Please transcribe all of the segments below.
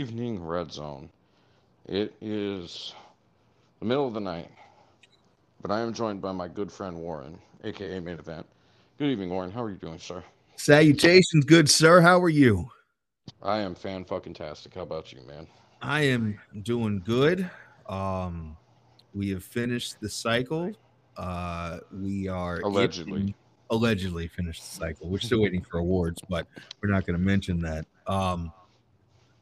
evening, Red Zone. It is the middle of the night, but I am joined by my good friend Warren, aka Mayne Event. Good evening, Warren. How are you doing, sir? Salutations, good sir. How are you? I am fan fucking tastic. How about you, man? I am doing good. Um, we have finished the cycle. Uh, we are Allegedly. allegedly finished the cycle. We're still waiting for awards, but we're not going to mention that. Um,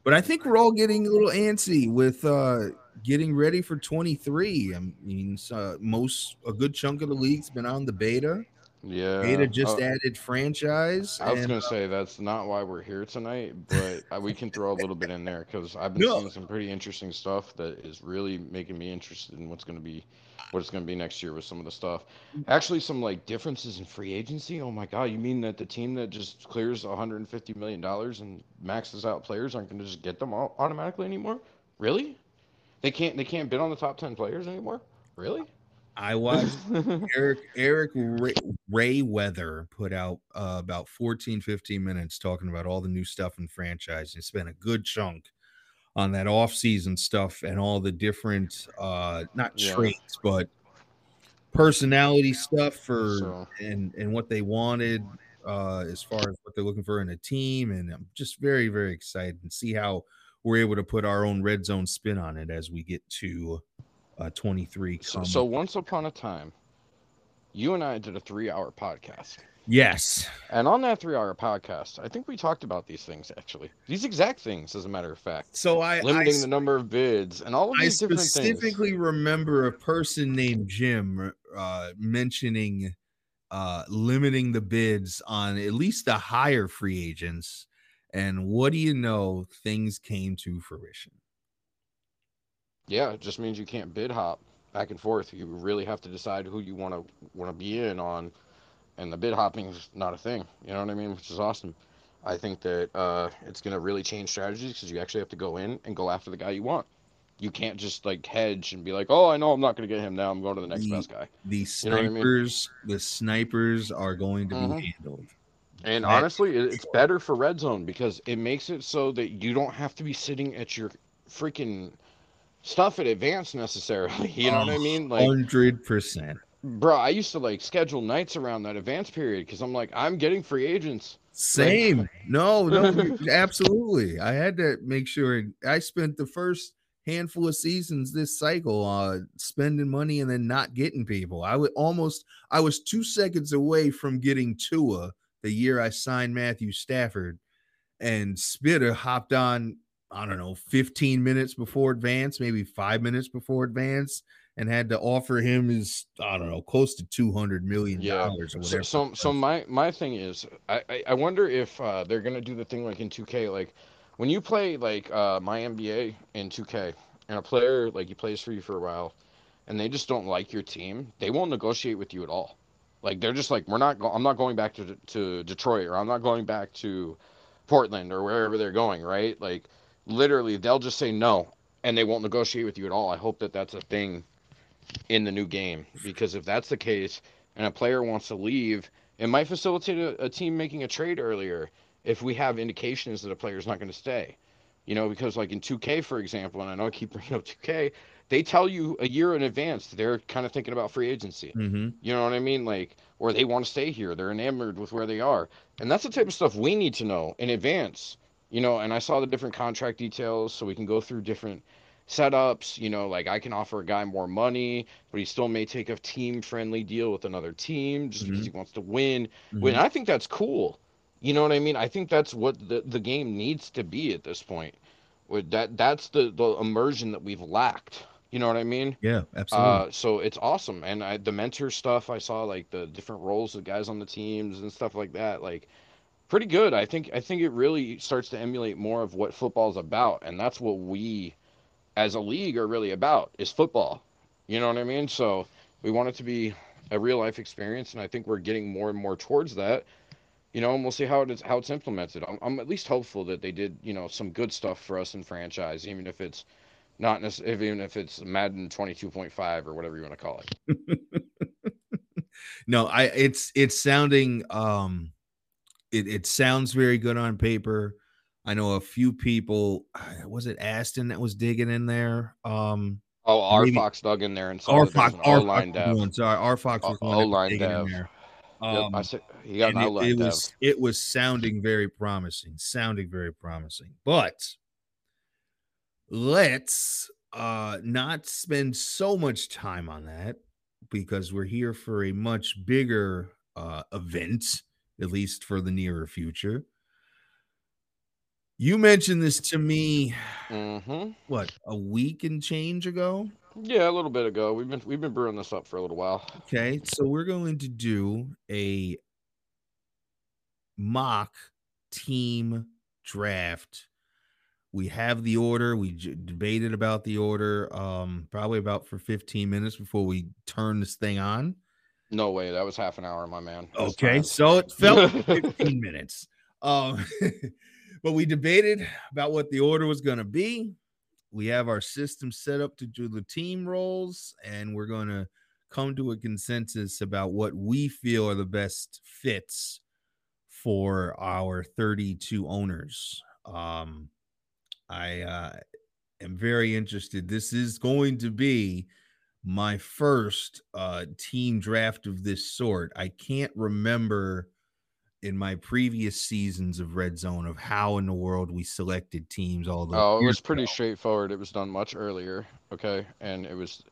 but I think we're all getting a little antsy with uh, getting ready for 23. I mean, uh, most a good chunk of the league's been on the beta. Yeah. Beta just uh, added franchise. I was and, gonna say that's not why we're here tonight, but uh, we can throw a little bit in there because I've been No. seeing some pretty interesting stuff that is really making me interested in what's gonna be, what it's gonna be next year with some of the stuff. Actually, some like differences in free agency. Oh my god, you mean that the team that just clears 150 million dollars and maxes out players aren't gonna just get them all automatically anymore? Really? They can't. They can't bid on the top 10 players anymore? Really? I watched Eric Eric Ray, Ray Weather put out uh, about 14 15 minutes talking about all the new stuff in franchise and spent a good chunk on that off-season stuff and all the different uh not Yeah. traits but personality stuff for So- and and what they wanted uh as far as what they're looking for in a team and I'm just very very excited and see how we're able to put our own red zone spin on it as we get to uh 23 So, so once upon a time, you and I did a three-hour podcast. yes And on that three hour podcast, I think we talked about these things actually. These exact things, as a matter of fact. So I, I, Limiting the number of bids and all of I these different things. I specifically remember a person named Jim uh, mentioning uh, limiting the bids on at least the higher free agents. And what do you know? Things came to fruition. Yeah, it just means you can't bid hop back and forth. You really have to decide who you want to want to be in on, and the bid hopping is not a thing. You know what I mean? Which is awesome. I think that uh, it's going to really change strategies because you actually have to go in and go after the guy you want. You can't just like hedge and be like, "Oh, I know I'm not going to get him now. I'm going to the next Ye- best guy." The You know I mean? snipers, the snipers are going to be Mhm. handled. And honestly, it- it's better for red zone because it makes it so that you don't have to be sitting at your freaking stuff at advance necessarily. You know what I mean? Like, Hundred percent. bro, I used to like schedule nights around that advance period because I'm like, I'm getting free agents. Same. No, no, absolutely. I had to make sure I spent the first handful of seasons this cycle uh spending money and then not getting people. I would almost I was two seconds away from getting Tua the year I signed Matthew Stafford and Spitter hopped on, I don't know, 15 minutes before advance, maybe five minutes before advance, and had to offer him his, I don't know, close to 200 million Yeah. dollars or So, whatever. so, so my my thing is, I I, I wonder if uh, they're gonna do the thing like in 2K, like when you play like uh, my NBA in 2K, and a player like he plays for you for a while, and they just don't like your team, they won't negotiate with you at all. Like they're just like, we're not. Go- I'm not going back to to Detroit, or I'm not going back to Portland, or wherever they're going. Right? Like literally, they'll just say no, and they won't negotiate with you at all. I hope that that's a thing in the new game because if that's the case, and a player wants to leave, it might facilitate a, a team making a trade earlier if we have indications that a player's not going to stay. You know, because like in 2K, for example, and I know I keep bringing up 2K, they tell you a year in advance they're kind of thinking about free agency. Mhm. You know what I mean? Like, or they want to stay here. They're enamored with where they are. And that's the type of stuff we need to know in advance. You know, and I saw the different contract details so we can go through different setups. You know, like I can offer a guy more money, but he still may take a team friendly deal with another team just because he wants to win. When Mhm. I think that's cool. You know what I mean? I think that's what the, the game needs to be at this point. With that that's the, the immersion that we've lacked. You know what I mean? Yeah, absolutely. Uh, so it's awesome, and I, the mentor stuff I saw, like the different roles of guys on the teams and stuff like that, like pretty good. I think I think it really starts to emulate more of what football's about, and that's what we, as a league, are really about is football. You know what I mean? So we want it to be a real life experience, and I think we're getting more and more towards that. You know, and we'll see how it is how it's implemented. I'm, I'm at least hopeful that they did you know some good stuff for us in franchise, even if it's not necessarily even if it's Madden 22.5 or whatever you want to call it. no, I it's it's sounding um it, it sounds very good on paper. I know a few people. Was it Aston that was digging in there? Um, Oh, R Maybe- Fox dug in there and saw R Fox, R O-line Fox, dev. sorry, R Fox was O- one O-line digging in dev. there. Yep, Um, I said he got an it, it dev. was it was sounding very promising, sounding very promising. But let's uh not spend so much time on that because we're here for a much bigger uh event, at least for the nearer future. You mentioned this to me hmm what a week and change ago. Yeah, a little bit ago. We've been we've been brewing this up for a little while. Okay, so we're going to do a mock team draft. We have the order. We j- debated about the order, um, probably about for 15 minutes before we turn this thing on. No way, that was half an hour, my man. Okay, so it felt 15 minutes. Um, but we debated about what the order was going to be. We have our system set up to do the team roles, and we're going to come to a consensus about what we feel are the best fits for our 32 owners. Um, I uh, am very interested. This is going to be my first uh, team draft of this sort. I can't remember in my previous seasons of Red Zone of how in the world we selected teams. All Oh, it was pretty ago. straightforward. It was done much earlier. Okay, and it was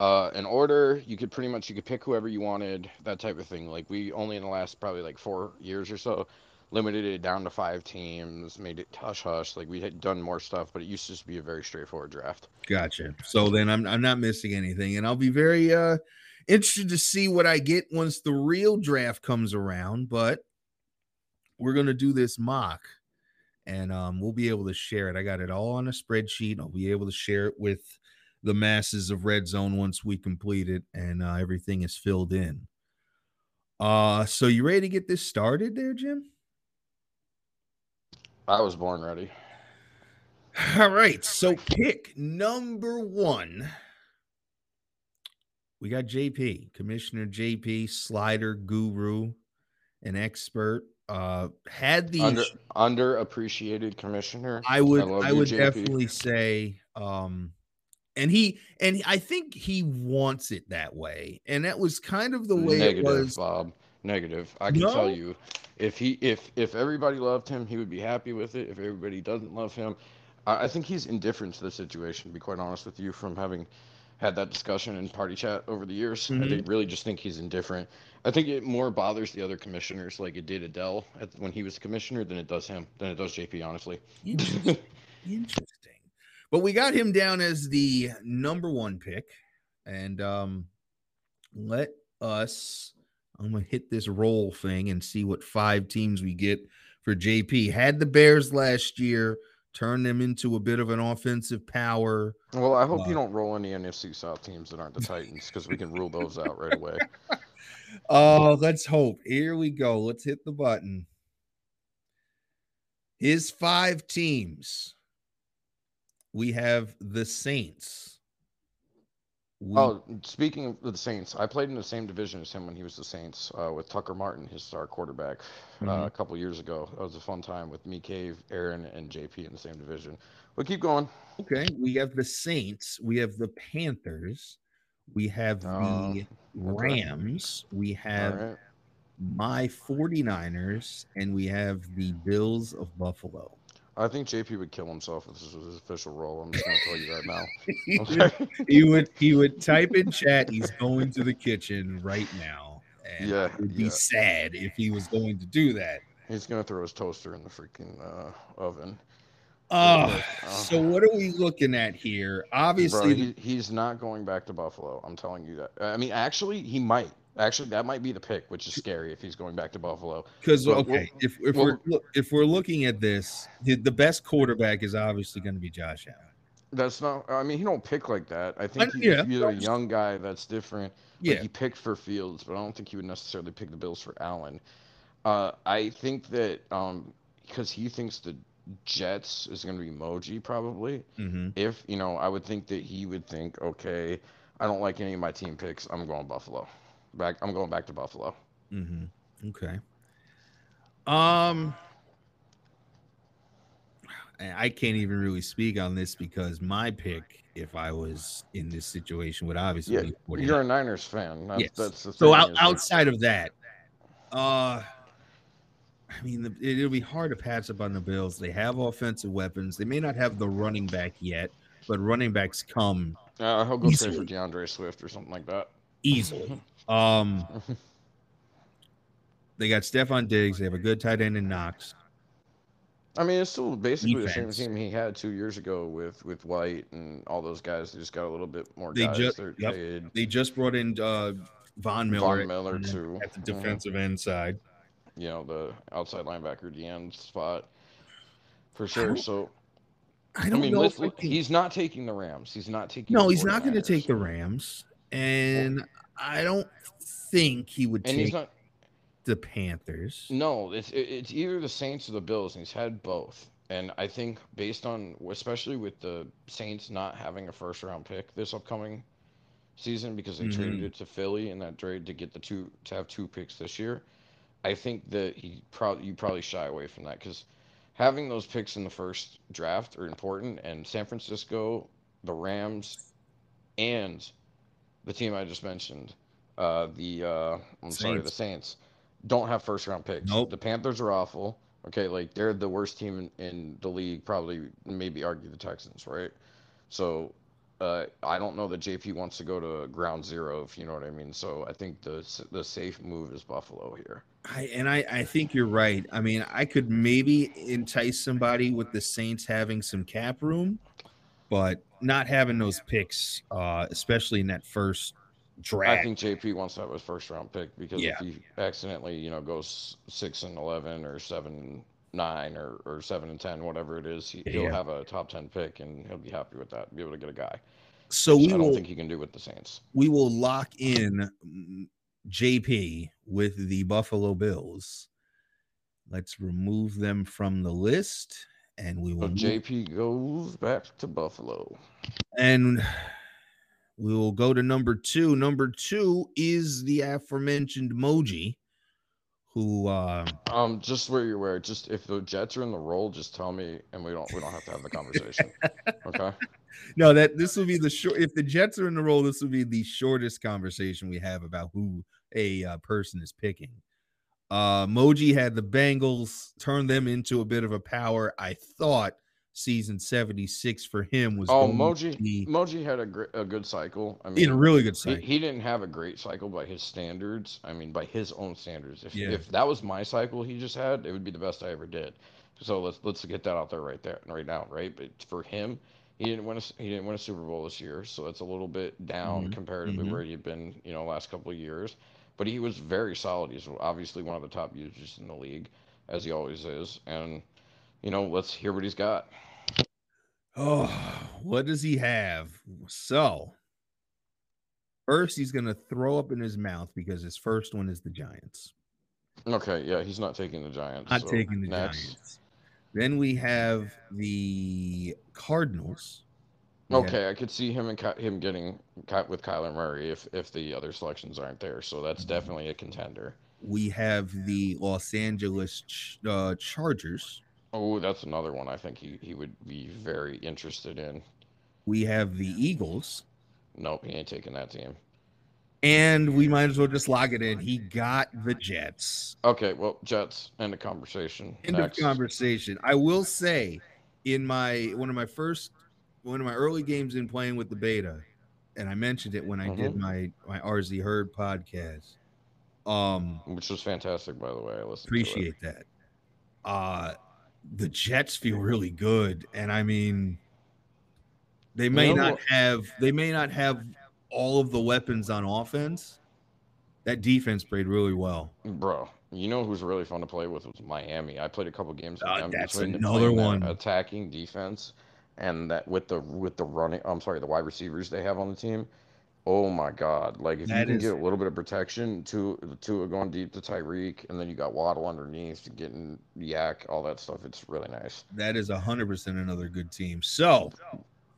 uh an order. You could pretty much you could pick whoever you wanted, that type of thing. Like we only in the last probably like four years or so limited it down to five teams, made it hush hush. Like we had done more stuff, but it used to just be a very straightforward draft. Gotcha. So then I'm I'm not missing anything, and I'll be very uh interested to see what I get once the real draft comes around. But we're gonna do this mock, and um we'll be able to share it. I got it all on a spreadsheet. I'll be able to share it with the masses of Red Zone once we complete it and uh, everything is filled in. Uh, so you ready to get this started, there, Jim? I was born ready. All right. So pick number one. We got JP, Commissioner JP, slider guru, an expert. Uh had the Under underappreciated commissioner. I would love I, you, would JP. definitely say um and he and I think he wants it that way. And that was kind of the way Negative, it was. Bob. Negative. I can No? tell you, if he if if everybody loved him, he would be happy with it. If everybody doesn't love him, I, I think he's indifferent to the situation. To be quite honest with you, from having had that discussion in party chat over the years, I Mhm. think, really just think he's indifferent. I think it more bothers the other commissioners, like it did Adele at, when he was commissioner, than it does him, than it does JP. Honestly. Interesting. Interesting. But we got him down as the number one pick. And um let us I'm gonna hit this roll thing and see what five teams we get for JP. Had the Bears last year, turned them into a bit of an offensive power. well, I hope Wow. you uh, don't roll any NFC South teams that aren't the Titans, because we can rule those out right away. Oh, let's hope. Here we go. Let's hit the button. His five teams. We have the Saints. We- Oh, speaking of the Saints, I played in the same division as him when he was the Saints uh, with Tucker Martin, his star quarterback, uh, Mhm. a couple years ago. That was a fun time with me, Cave, Aaron, and JP in the same division. But keep going. Okay, we have the Saints, we have the Panthers, we have Uh, the Rams, we have right. my 49ers, and we have the Bills of Buffalo. I think JP would kill himself if this was his official role. I'm just going to tell you that now. he, would, Okay. he would he would type in chat he's going to the kitchen right now. And Yeah, it would be yeah. sad if he was going to do that. He's going to throw his toaster in the freaking uh, oven. Oh. Oh. so what are we looking at here? Obviously, Bro, he, he's not going back to Buffalo. I'm telling you that. I mean, actually, he might. Actually, that might be the pick, which is scary if he's going back to Buffalo. Because okay, if if well- we're if we're looking at this, the, the best quarterback is obviously going to be Josh Allen. That's not. I mean, he don't pick like that. I I- think he, yeah, a young guy, that's different. Like, Yeah, he picked for Fields, but I don't think he would necessarily pick the Bills for Allen. Uh, I think that um, because he thinks the Jets is going to be Moji probably. hmm If you know, I would think that he would think, okay, I don't like any of my team picks. I'm going Buffalo. Back. I'm going back to Buffalo. Mm-hmm. Okay. Um. I can't even really speak on this because my pick, if I was in this situation, would obviously Yeah, be 49ers. You're a Niners fan. That's, Yes. that's the So out, outside of that, uh, I mean, the, it'll be hard to pass up on the Bills. They have offensive weapons. They may not have the running back yet, but running backs come uh, he'll go easily. for D'Andre Swift or something like that. easily. Um, they got Stefon Diggs. They have a good tight end in Knox. I mean, it's still basically Defense. the same team he had two years ago with with White and all those guys. They just got a little bit more They guys. ju- They're- yep. they- They just brought in uh, Von Miller, Von Miller at- too. at the Mhm. defensive end side. you know, the outside linebacker DN spot for sure. don't So I I, don't mean, know if I he's not taking the Rams. He's not taking. No, the he's not going to take the Rams, and I don't think he would And take not. the Panthers. No, it's it's either the Saints or the Bills, and he's had both. And I think based on, especially with the Saints not having a first round pick this upcoming season because they traded Mhm. it to Philly in that trade to get the two to have two picks this year, I think that he probably you probably shy away from that because having those picks in the first draft are important. And San Francisco, the Rams, and the team I just mentioned, uh, the uh, I'm sorry, the Saints. Saints, don't have first round picks. Nope. The Panthers are awful. Okay, like they're the worst team in, in the league, probably maybe argue the Texans, right? So uh, I don't know that JP wants to go to ground zero, if you know what I mean. So I think the the safe move is Buffalo here. I, and I, I think you're right. I mean, I could maybe entice somebody with the Saints having some cap room, but not having those picks, uh, especially in that first draft. I think JP wants to have his first round pick because Yeah. if he accidentally, you know, goes six and eleven or seven and nine or, or seven and ten, whatever it is, he, he'll Yeah. have a top ten pick and he'll be happy with that. Be able to get a guy. so we I don't will think he can do with the Saints. we will lock in JP with the Buffalo Bills. Let's remove them from the list, and we will So JP goes back to Buffalo. and we will go to number two. Number two is the aforementioned Moji, who uh, Um, just where you're aware, just if the Jets are in the role, just tell me, and we don't we don't have to have the conversation. okay. no that this will be the short. If the Jets are in the role, this will be the shortest conversation we have about who a uh, person is picking. Uh, Moji had the Bengals turn them into a bit of a power. I thought season 76 for him was Oh, Moji, be Moji had a gr- a good cycle. I mean, in a really good He, cycle. he didn't have a great cycle by his standards. I mean, by his own standards. If Yeah. if that was my cycle he just had, it would be the best I ever did. So let's let's get that out there right there right now, right? But for him, he didn't win a he didn't win a Super Bowl this year, so it's a little bit down Mhm, comparatively mhm. where he'd been, you know, last couple of years. But he was very solid. He's obviously one of the top users in the league, as he always is. And you know, let's hear what he's got. Oh, what does he have? So, first, he's going to throw up in his mouth because his first one is the Giants. Okay, yeah, he's not taking the Giants. Not so taking the next. Giants. Then we have the Cardinals. Okay, I could see him and him getting Ky- with Kyler Murray if if the other selections aren't there. So that's definitely a contender. we have the Los Angeles Ch- uh, Chargers. Oh, that's another one I think he, he would be very interested in. We have the Eagles. Nope, he ain't taking that team. And we might as well just log it in. He got the Jets. Okay, well, Jets, end of conversation. End Next. of conversation. I will say, in my one of my first, one of my early games in playing with the beta, and I mentioned it when I did Mhm. my my RZ Herd podcast. Um, Which was fantastic, by the way. I listened appreciate that. Uh the Jets feel really good, and I mean, they may know not have they may not have all of the weapons on offense. That defense played really well. Bro, you know who's really fun to play with was Miami. I played a couple games with Uh, them. that's another that one. Attacking defense and that with the with the running I'm sorry, the wide receivers they have on the team. Oh my God! Like if That you can is- get a little bit of protection to to going deep to Tyreek, and then you got Waddle underneath getting YAC, all that stuff. It's really nice. That is hundred percent another good team. So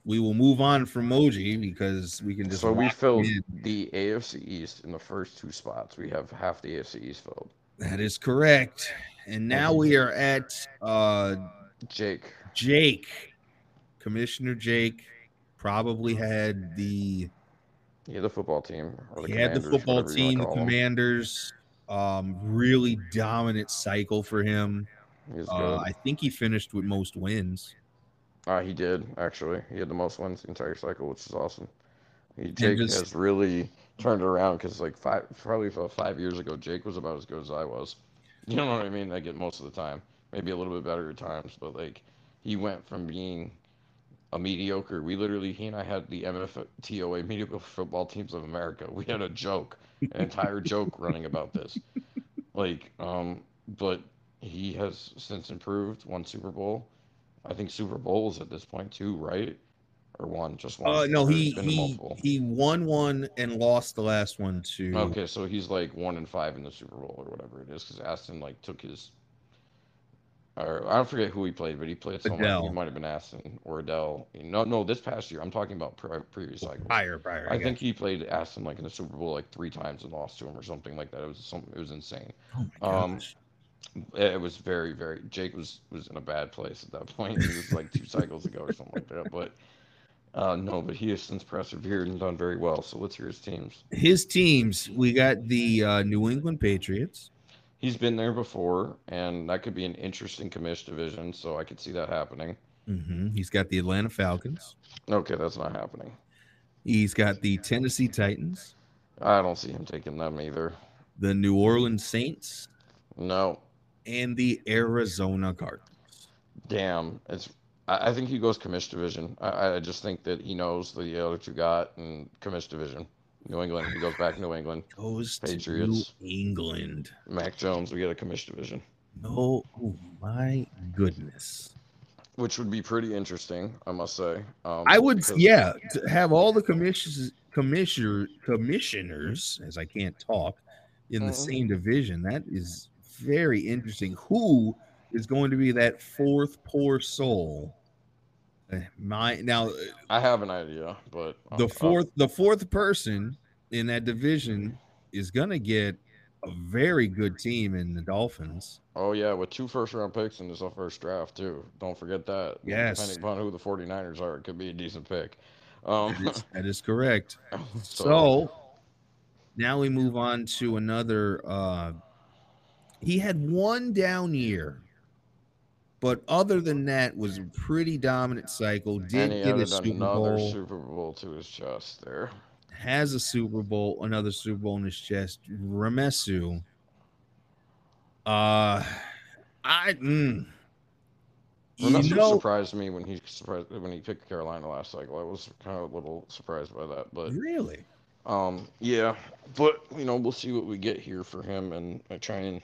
we will move on from Moji because we can just So we filled in. the AFC East in the first two spots. We have half the AFC East filled. That is correct. And now we are at uh Jake. Jake, Commissioner Jake, probably had the Yeah, the football team. Or he had the Commanders, football whatever you wanna team, the. Commanders. Um, really dominant cycle for him. He Uh, good. I think he finished with most wins. Uh, he did actually. He had the most wins the entire cycle, which is awesome. He, Jake just- has really turned around because like five, probably about five years ago, Jake was about as good as I was. You know what I mean? Like get most of the time, maybe a little bit better at times, but like he went from being a mediocre. We literally, he and I had the MFTOA mediocre football teams of America. We had a joke, an entire joke running about this. Like, um, but he has since improved, won Super Bowl. I think Super Bowls at this point too, right? Or one, just one. Uh, no, he it's been to he he won one and lost the last one to. Okay, so he's like one and five in the Super Bowl or whatever it is, because Aston like took his. Or I don't forget who he played, but he played someone. Adele. He might have been Aston or Adele. No, no, this past year. I'm talking about pre- previous cycles. Prior, prior. I think he played Aston like in the Super Bowl like three times and lost to him or something like that. It was some. It was insane. Oh my um, gosh. It was very, very. Jake was was in a bad place at that point. It was like two cycles ago or something like that. But uh, no, but he has since persevered and done very well. So let's hear his teams. His teams, we got the uh, New England Patriots. He's been there before, and that could be an interesting commission division. So I could see that happening. hmm He's got the Atlanta Falcons. Okay, that's not happening. He's got the Tennessee Titans, I don't see him taking them either. the New Orleans Saints, No, and the Arizona Cardinals. damn. It's. I, I think he goes commish division. I, I just think that he knows the other two got and commish division. New England. He goes back to New England. Goes Patriots. to New England. Mac Jones. We get a commission division. Oh, oh my goodness. which would be pretty interesting, I must say. Um, I would, yeah, to have all the commissioners, commissioner, commissioners, as I can't talk, in the Mhm. same division. That is very interesting. Who is going to be that fourth poor soul? My now, I have an idea, but the uh, fourth, the fourth person in that division is going to get a very good team in the Dolphins. oh yeah, with two first round picks in this first draft too. Don't forget that. Yes. Depending upon who the 49ers are, it could be a decent pick. Um, That is- that is correct. so, So now we move on to another. Uh, he had one down year, but other than that, was a pretty dominant cycle. Did get a Super another Bowl, Super Bowl to his chest there. has a Super Bowl, another Super Bowl in his chest. Ramesu. Uh, I. Mm, you know, surprised me when he surprised when he picked Carolina last cycle. I was kind of a little surprised by that, but really. Um, yeah, but you know, we'll see what we get here for him, and I try and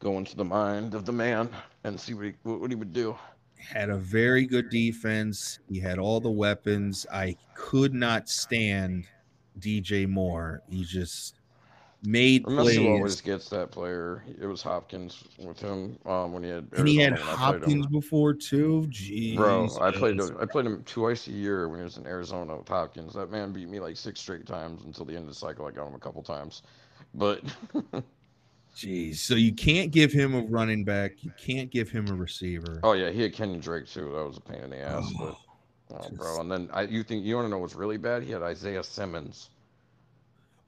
go into the mind of the man and see what he what, he would do. had a very good defense. He had all the weapons. I could not stand DJ Moore. He just made Ramesu plays. always gets that player. It was Hopkins with him um, when he had and he had Arizona when I played him. Hopkins before too. Jeez. Bro, I played I played him twice a year when he was in Arizona with Hopkins. That man beat me like six straight times until the end of the cycle. I got him a couple times, but Jeez. So you can't give him a running back. You can't give him a receiver. oh yeah, he had Kenyan Drake too. That was a pain in the ass. Oh, but oh, bro, and then I you think you want to know what's really bad? He had Isaiah Simmons.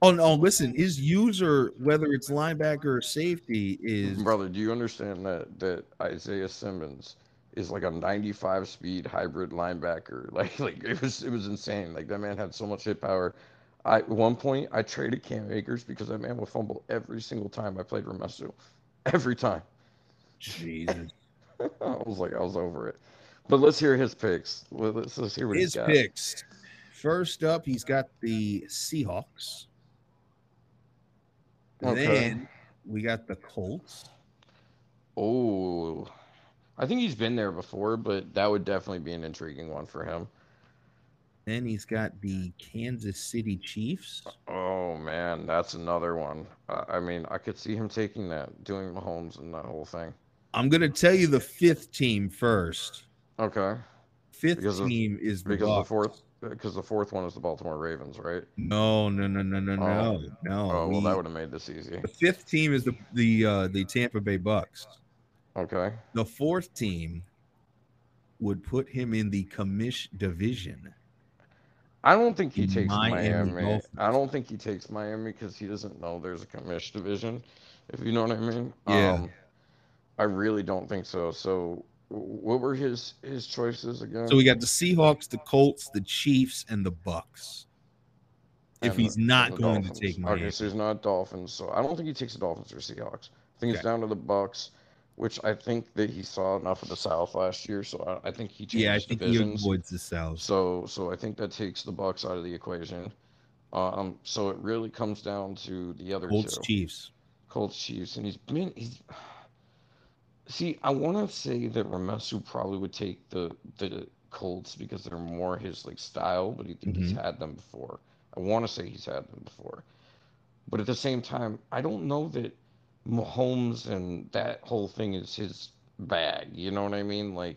Oh no! Listen, his user, whether it's linebacker or safety, is Brother, do you understand that that Isaiah Simmons is like a 95 speed hybrid linebacker? Like like it was it was insane. Like that man had so much hit power. I at one point I traded Cam Akers because that man would fumble every single time I played Ramesu. Every time. Jesus. I was like I was over it. But let's hear his picks. Let- Let's, let's hear what His he's got. picks. First up, he's got the Seahawks. Okay. Then we got the Colts. Oh, I think he's been there before, but that would definitely be an intriguing one for him. Then he's got the Kansas City Chiefs. Oh man, that's another one. I I mean, I could see him taking that, doing Mahomes and that whole thing. I'm going to tell you the fifth team first. Okay, Fifth Because of- team is the because the fourth, because the fourth one is the Baltimore Ravens, right? No, no, no, no, no, no, no. Oh well, We- that would have made this easy. the fifth team is the the uh, the Tampa Bay Bucks. Okay, The fourth team would put him in the commish division. I don't think he takes Miami Miami. I don't think he takes Miami because he doesn't know there's a commish division, if you know what I mean. Yeah. Um, I really don't think so. So, what were his his choices again? So we got the Seahawks, the Colts, the Chiefs, and the Bucks. If And he's the- not going to take Miami, Okay, so he's not Dolphins. So I don't think he takes the Dolphins or Seahawks. I think it's down to the Bucks, which I think that he saw enough of the South last year. So I, I think he changed yeah, I think he avoids the South. So so I think that takes the Bucks out of the equation. Um, so it really comes down to the other Colts, two, Chiefs. Colts, Chiefs, and he's been he's. See, I want to say that Ramesu probably would take the the Colts because they're more his like style, but he think he's had them before. I want to say he's had them before, but at the same time, I don't know that Mahomes and that whole thing is his bag. You know what I mean? Like,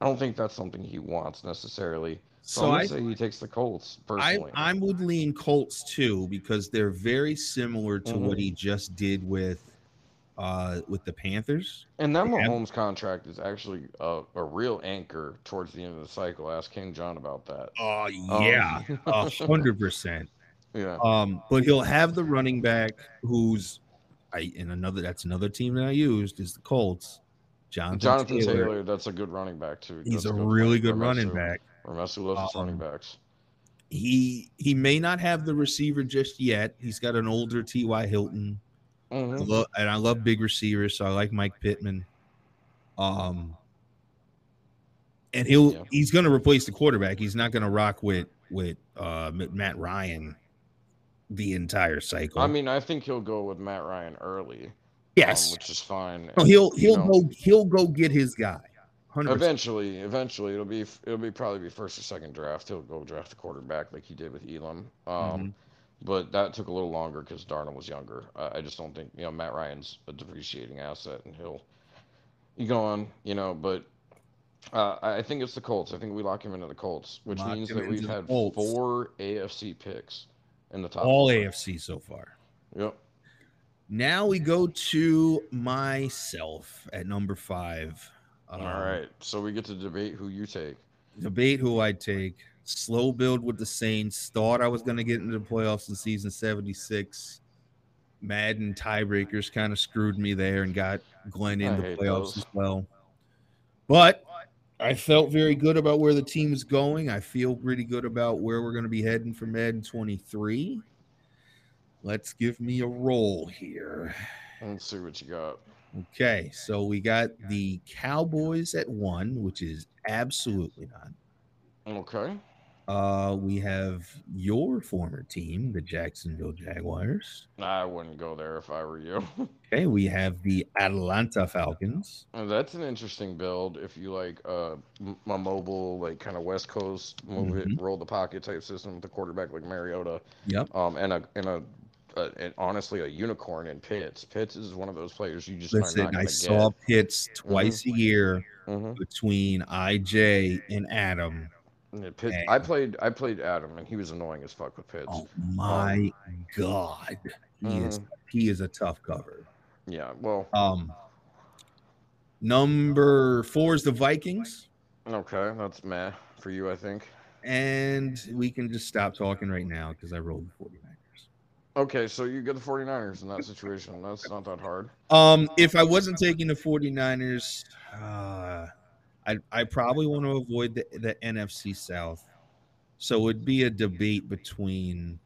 I don't think that's something he wants necessarily. So, So I, say he takes the Colts personally. I would lean Colts too because they're very similar to what Mhm. he just did with, uh, with the Panthers. and that. Mahomes contract is actually a, a real anchor towards the end of the cycle. Ask King John about that. Oh Um, yeah, a hundred percent. yeah. Um, but he'll have the running back who's, I in another that's another team that I used is the Colts. Jonathan, Jonathan Taylor. Taylor, that's a good running back too. He's That's a good really good running Ramesu. back. Ramesu loves his running Um, backs. He he may not have the receiver just yet. He's got an older T.Y. Hilton. I Mhm. love, and I love big receivers, so I like Mike Pittman. Um, and he'll Yeah. he's going to replace the quarterback. He's not going to rock with with uh Matt Ryan the entire cycle. I mean, I think he'll go with Matt Ryan early. um, yes, which is fine. No, he'll he'll know, go he'll go get his guy. 100%. Eventually, eventually, it'll be it'll be probably be first or second draft. He'll go draft a quarterback like he did with Elam. Um, Mhm. but that took a little longer because Darnold was younger. I, I just don't think you know Matt Ryan's a depreciating asset, and he'll you go on, you know. But uh, I I think it's the Colts. I think we lock him into the Colts, which Lock means that we've had Colts. four AFC picks in the top. All. AFC so far. Yep. Now we go to myself at number five. All Um, right. So we get to debate who you take. debate who I'd take. Slow build with the Saints. Thought I was going to get into the playoffs in season 76. Madden tiebreakers kind of screwed me there and got Glenn I into hate playoffs those. as well. But I felt very good about where the team's going. I feel pretty good about where we're going to be heading for Madden 23. Let's give me a roll here. Let's see what you got. Okay, so we got the Cowboys at one, which is absolutely not. Okay. Uh, we have your former team, the Jacksonville Jaguars. I wouldn't go there if I were you. Okay, we have the Atlanta Falcons. And that's an interesting build if you like uh, a mobile, like kind of West Coast, move it, roll the pocket type system with a quarterback like Mariota, Yep. um, and a and a, and honestly a unicorn in Pitts. Pitts is one of those players you just Listen, I saw Pitts twice a year get. hmm between IJ and Adam. Pitts, I played I played Adam, and he was annoying as fuck with Pitts. Oh my God, he is Mhm. he is a tough cover. Yeah. Well. Um, number four is the Vikings. Okay, that's meh for you, I think. And we can just stop talking right now because I rolled the 49ers. Okay, so you get the 49ers in that situation. That's not that hard. Um, if I wasn't taking the 49ers, uh, I I probably want to avoid the, the NFC South. So it'd be a debate between.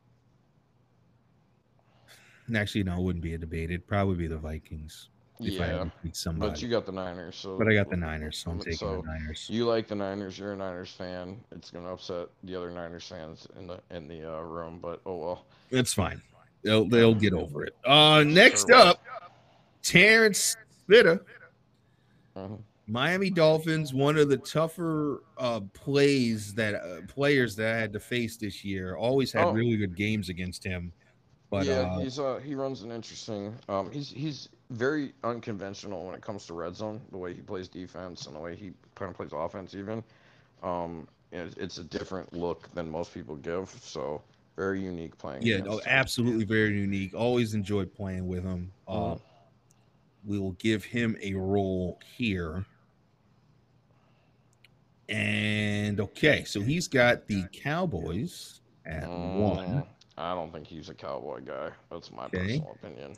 Actually, no, it wouldn't be a debate. It'd probably be the Vikings if I had Yeah, to pick somebody. but you got the Niners, so But I got the Niners, so I'm So, taking the Niners. You like the Niners. You're a Niners fan. It's gonna upset the other Niners fans in the in the uh, room, but oh well. It's fine. They'll they'll get over it. Uh, next Sure up, Terrence Spitta. Mhm. Miami Dolphins, one of the tougher uh, plays that uh, players that I had to face this year. Always had Oh. really good games against him, but yeah, uh, he's uh he runs an interesting. Um, he's he's very unconventional when it comes to red zone. The way he plays defense and the way he kind of plays offense, even. Um, it's, it's a different look than most people give. So very unique playing. yeah, against no, absolutely very unique. Always enjoyed playing with him. Uh, Mhm. we will give him a role here. And okay, so he's got the Cowboys at one. Mm, I don't think he's a cowboy guy. That's my Okay. personal opinion.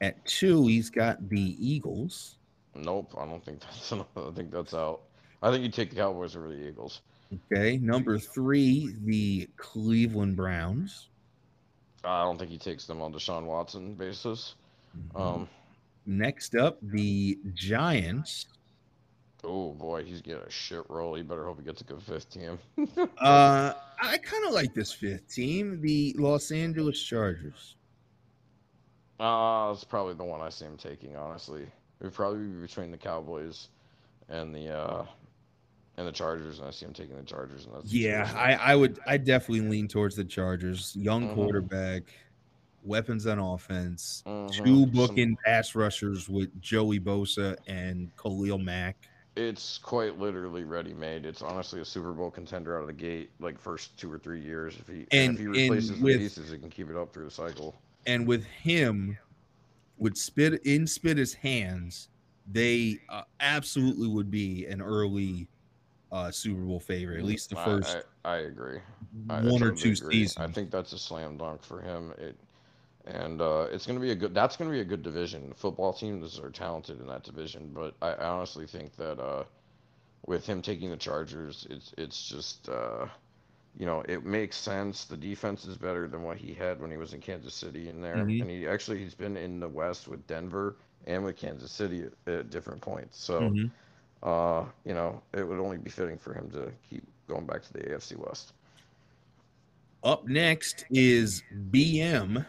At two, he's got the Eagles. Nope, I don't think that's. I think that's out. I think you take the Cowboys over the Eagles. Okay, number three, the Cleveland Browns. I don't think he takes them on Deshaun Watson basis. Um, Next up, the Giants. Oh boy, he's getting a shit roll. He better hope he gets a good fifth team. Uh, I kind of like this fifth team, the Los Angeles Chargers. Uh, it's probably the one I see him taking. Honestly, it would probably be between the Cowboys and the uh and the Chargers, and I see him taking the Chargers. And that's Yeah, I, I would, I definitely lean towards the Chargers. Young Mhm. quarterback, weapons on offense, Mhm. two Some- booking pass rushers with Joey Bosa and Khalil Mack. It's quite literally ready made. It's honestly a Super Bowl contender out of the gate, like first two or three years. If he And- if he replaces with- the pieces, he can keep it up through the cycle. and with him would spit in Spitter's hands, they uh, absolutely would be an early uh, Super Bowl favorite, at least the Mm, I- first I, I agree. I one or two agree. seasons. I think that's a slam dunk for him. It and uh, it's gonna be a good. That's gonna be a good division. Football teams are talented in that division, but I, I honestly think that uh, with him taking the Chargers, it's it's just uh, you know it makes sense. The defense is better than what he had when he was in Kansas City in there, Mhm. and he actually he's been in the West with Denver and with Kansas City at, at different points. So Mhm. uh, you know, it would only be fitting for him to keep going back to the AFC West. Up next is BM.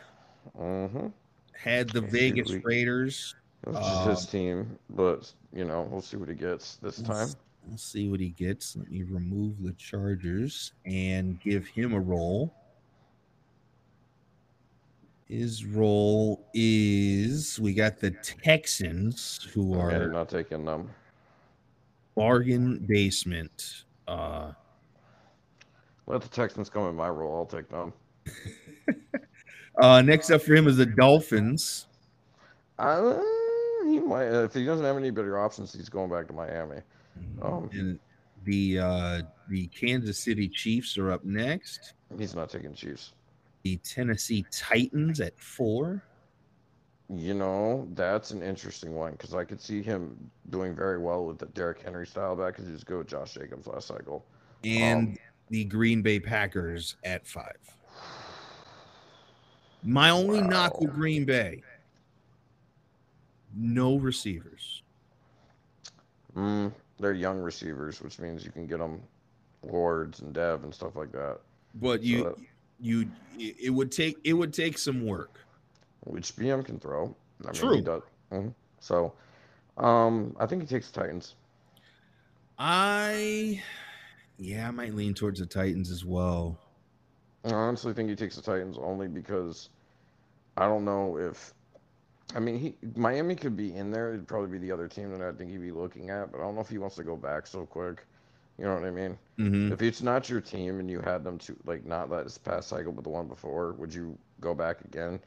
Mm-hmm. Had the Vegas we- Raiders. Which Uh, is his team, but you know, we'll see what he gets this time. Let's, we'll see what he gets. Let me remove the Chargers and give him a roll. His role is we got the Texans who are not taking them. bargain basement. Uh, Let the Texans come in my role. I'll take them. uh, next up for him is the Dolphins. Uh, he might if he doesn't have any better options. He's going back to Miami. Um, and the uh, the Kansas City Chiefs are up next. He's not taking Chiefs. The Tennessee Titans at four. You know, that's an interesting one because I could see him doing very well with the Derrick Henry style back because he was good with Josh Jacobs last cycle. and Um, the Green Bay Packers at five. My only knock with Green Bay no receivers. Mm, they're young receivers, which means you can get them Lords and Dev and stuff like that. But So you that- you it would take it would take some work. which BM can throw. I mean, True. he does. Mhm. So, um, I think he takes the Titans. I yeah, I might lean towards the Titans as well. I honestly think he takes the Titans only because I don't know if. I mean, he Miami could be in there. It'd probably be the other team that I think he'd be looking at, but I don't know if he wants to go back so quick. You know what I mean? Mhm. If it's not your team and you had them to like not that past cycle, but the one before, would you go back again?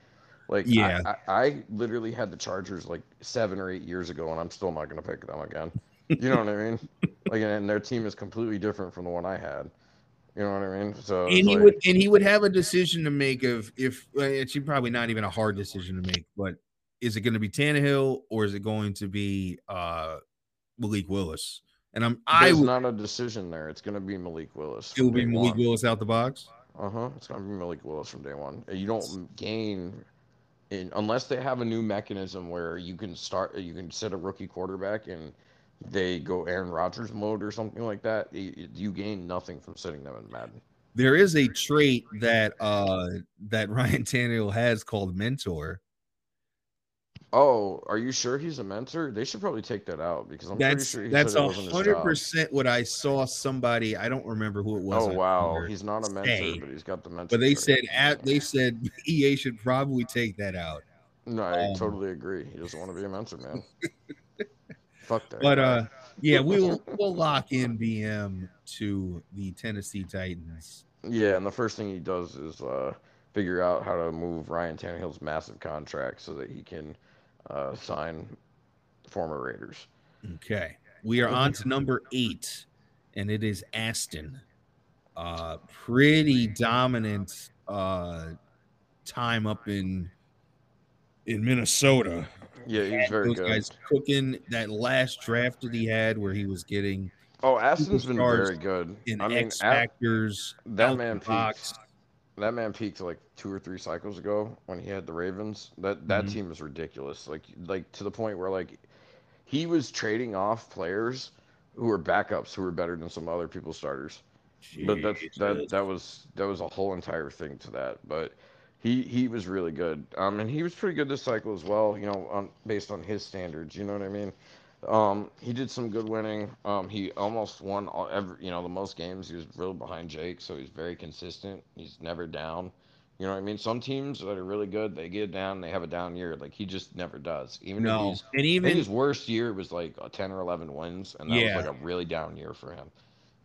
Like, I- Yeah. I, I, literally had the Chargers like seven or eight years ago, and I'm still not gonna pick them again. You know what I mean? Like, and their team is completely different from the one I had. You know what I mean? So And he like, would and he would have a decision to make of if it's probably not even a hard decision to make, but is it going to be Tannehill or is it going to be uh Malik Willis? And I'm I there's would not a decision there. It's gonna be Malik Willis. it will be Malik Willis out the box. Uh huh. It's gonna be Malik Willis from day one. You don't gain, in, unless they have a new mechanism where you can start, you can set a rookie quarterback and they go Aaron Rodgers mode or something like that. You, gain nothing from sitting them in Madden. There is a trait that uh that Ryan Tannehill has called mentor. Oh, are you sure he's a mentor? They should probably take that out because I'm That's pretty sure he that's a hundred percent what I saw somebody. I don't remember who it was. Oh wow, he's not a mentor, say, but he's got the mentor. But they said at they said EA should probably take that out. no, I um, totally agree. He doesn't want to be a mentor, man. Fuck that. But uh yeah, we'll we'll lock in BM to the Tennessee Titans. Yeah, and the first thing he does is uh, figure out how to move Ryan Tannehill's massive contract so that he can uh, sign former Raiders. Okay. we are on to number eight, and it is Aston. Uh, pretty dominant uh time up in in Minnesota. Yeah, he was very Those good. guys cooking that last draft that he had, where he was getting Oh, Aston's been very good. in I mean, X Factors. that man peaked. That man peaked like two or three cycles ago when he had the Ravens. That that Mhm. team is ridiculous. Like like to the point where like he was trading off players who were backups who were better than some other people's starters. But that's that that was that was a whole entire thing to that. But he he was really good. Um, and he was pretty good this cycle as well. You know, on based on his standards. You know what I mean? Um, he did some good winning. Um, he almost won all every you know the most games. He was really behind Jake, so he's very consistent. He's never down. You know what I mean? Some teams that are really good, they get down, they have a down year. Like he just never does. Even if no, he's and even his worst year was like a 10 or 11 wins, and that Yeah. was like a really down year for him.